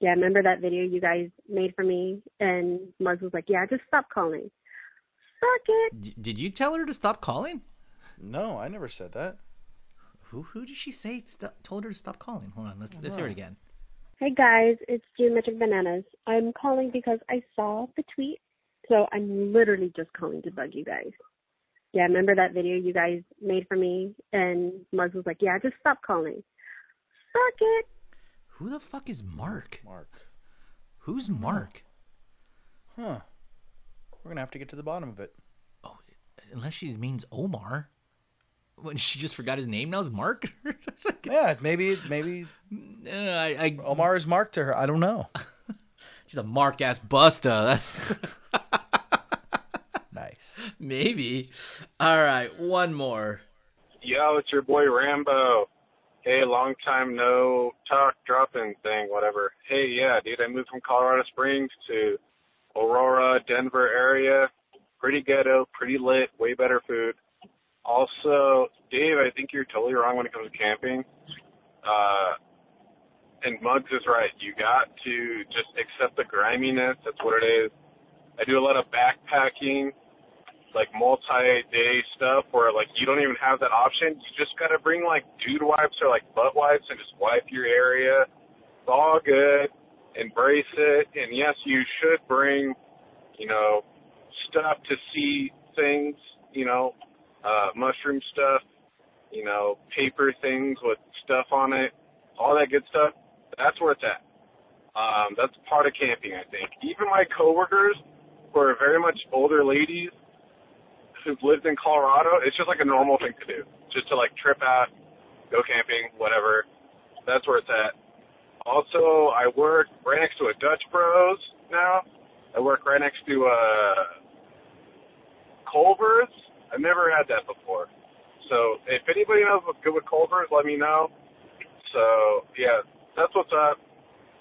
Yeah, remember that video you guys made for me? And Mugs was like, yeah, just stop calling. Fuck it. D- did you tell her to stop calling? No, I never said that. Who who did she say st- told her to stop calling? Hold on, let's let's hear it again. Hey guys, it's Geometric Bananas. I'm calling because I saw the tweet, so I'm literally just calling to bug you guys. Yeah, remember that video you guys made for me? And Mugs was like, yeah, just stop calling. Fuck it. Who the fuck is Mark? Mark. Who's Mark? Huh. We're gonna have to get to the bottom of it. Oh, unless she means Omar. when she just forgot his name now is Mark. Like, Yeah, maybe maybe uh, I, I Omar is Mark to her. I don't know. she's a Mark ass buster. Nice. Maybe. All right, one more. Yo, it's your boy Rambo. Hey, long time no talk, dropping in thing, whatever. Hey, yeah, dude, I moved from Colorado Springs to Aurora, Denver area. Pretty ghetto, pretty lit, way better food. Also, Dave, I think you're totally wrong when it comes to camping. Uh, and Mugs is right. You got to just accept the griminess. That's what it is. I do a lot of backpacking like multi-day stuff where like you don't even have that option. You just got to bring like dude wipes or like butt wipes and just wipe your area. It's all good. Embrace it. And yes, you should bring, you know, stuff to see things. You know, uh, mushroom stuff. You know, paper things with stuff on it. All that good stuff. That's where it's at. Um, that's part of camping, I think. Even my coworkers, who are very much older ladies, who've lived in Colorado, it's just like a normal thing to do. Just to like trip out, go camping, whatever. That's where it's at. Also, I work right next to a Dutch Bros now. I work right next to uh Culver's. I've never had that before. So if anybody knows what's good with Culver's, let me know. So yeah, that's what's up.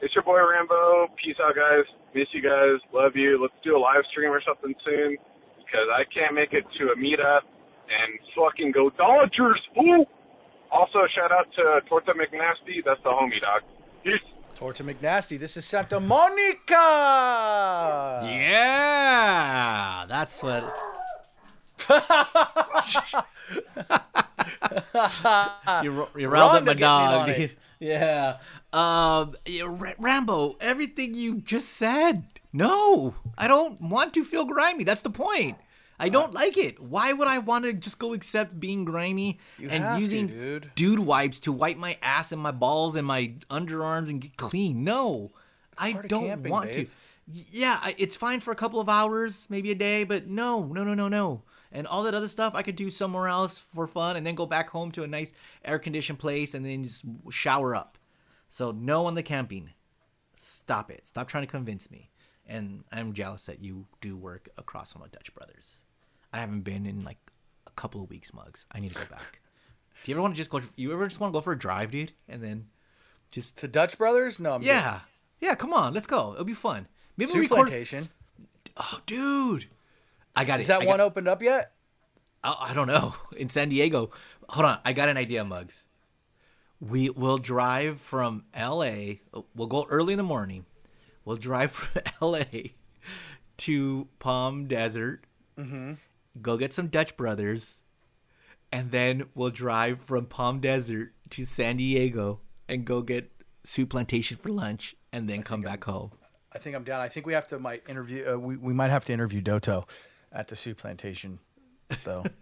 It's your boy Rambo. Peace out, guys. Miss you guys. Love you. Let's do a live stream or something soon because I can't make it to a meetup and fucking go Dodgers. Ooh. Also, shout out to Torta McNasty. That's the homie, dog. Peace. Torta McNasty. This is Santa Monica. Yeah, that's what. you, you riled up Rhonda my getting in dog, on it. dude. Yeah. Um, yeah, Ra- Rambo, everything you just said. No, I don't want to feel grimy. That's the point. I don't like it. Why would I want to just go accept being grimy You and have to, using dude. wipes to wipe my ass and my balls and my underarms and get clean? No, I don't camping, want Dave. to. Yeah, it's fine for a couple of hours, maybe a day, but no, no, no, no, no. And all that other stuff I could do somewhere else for fun and then go back home to a nice air conditioned place and then just shower up. So, no on the camping. Stop it. Stop trying to convince me. And I'm jealous that you do work across from the Dutch Brothers. I haven't been in like a couple of weeks, mugs. I need to go back. do you ever want to just go? You ever just want to go for a drive, dude, and then just to Dutch Brothers? No, I'm good. yeah, yeah. Come on, let's go. It'll be fun. Maybe we record. Plantation. Oh, dude, I got Is it. that I one got- opened up yet? I, I don't know. In San Diego. Hold on. I got an idea, Mugs. We will drive from LA. Uh, we'll go early in the morning. We'll drive from LA to Palm Desert. Mm-hmm. Go get some Dutch Brothers. And then we'll drive from Palm Desert to San Diego and go get Soup Plantation for lunch and then come back home. I think I'm down. I think we have to might interview. Uh, we we might have to interview Doto at the Soup Plantation, though.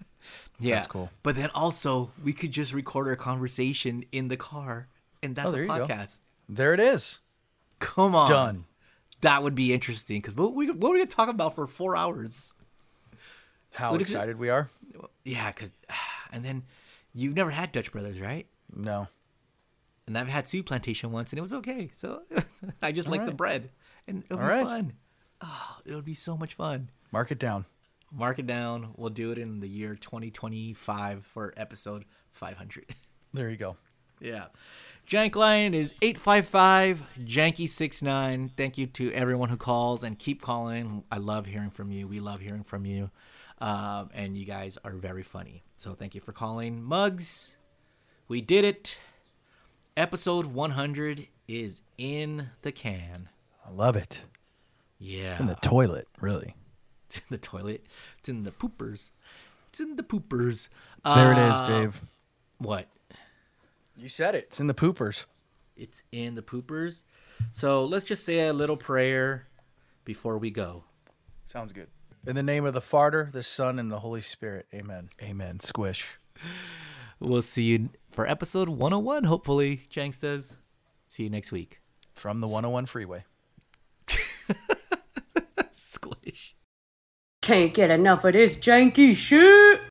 Yeah. That's cool. But then also, we could just record our conversation in the car, and that's Oh, a go. podcast. There it is. Come on. Done. That would be interesting because what we what are we gonna talk about for four hours? How What excited we are. Yeah, because and then you've never had Dutch Brothers, right? No. And I've had Soup Plantation once, and it was okay. So I just like the bread, and it'll All be right. fun. Oh, it'll be so much fun. Mark it down. Mark it down. We'll do it in the year 2025 for episode 500. There you go. Yeah. Jank line is 855 Janky69. Thank you to everyone who calls and keep calling. I love hearing from you. We love hearing from you. Um, and you guys are very funny. So thank you for calling. Mugs, we did it. Episode 100 is in the can. I love it. Yeah. In the toilet, really. It's in the toilet. It's in the poopers. It's in the poopers. There it is, Uh, Dave. What? You said it. It's in the poopers. It's in the poopers. So let's just say a little prayer before we go. Sounds good. In the name of the Father, the Son, and the Holy Spirit. Amen. Amen. Squish. We'll see you for episode 101, hopefully, Jankstas. See you next week. From the 101 freeway. Squish. Can't get enough of this janky shit.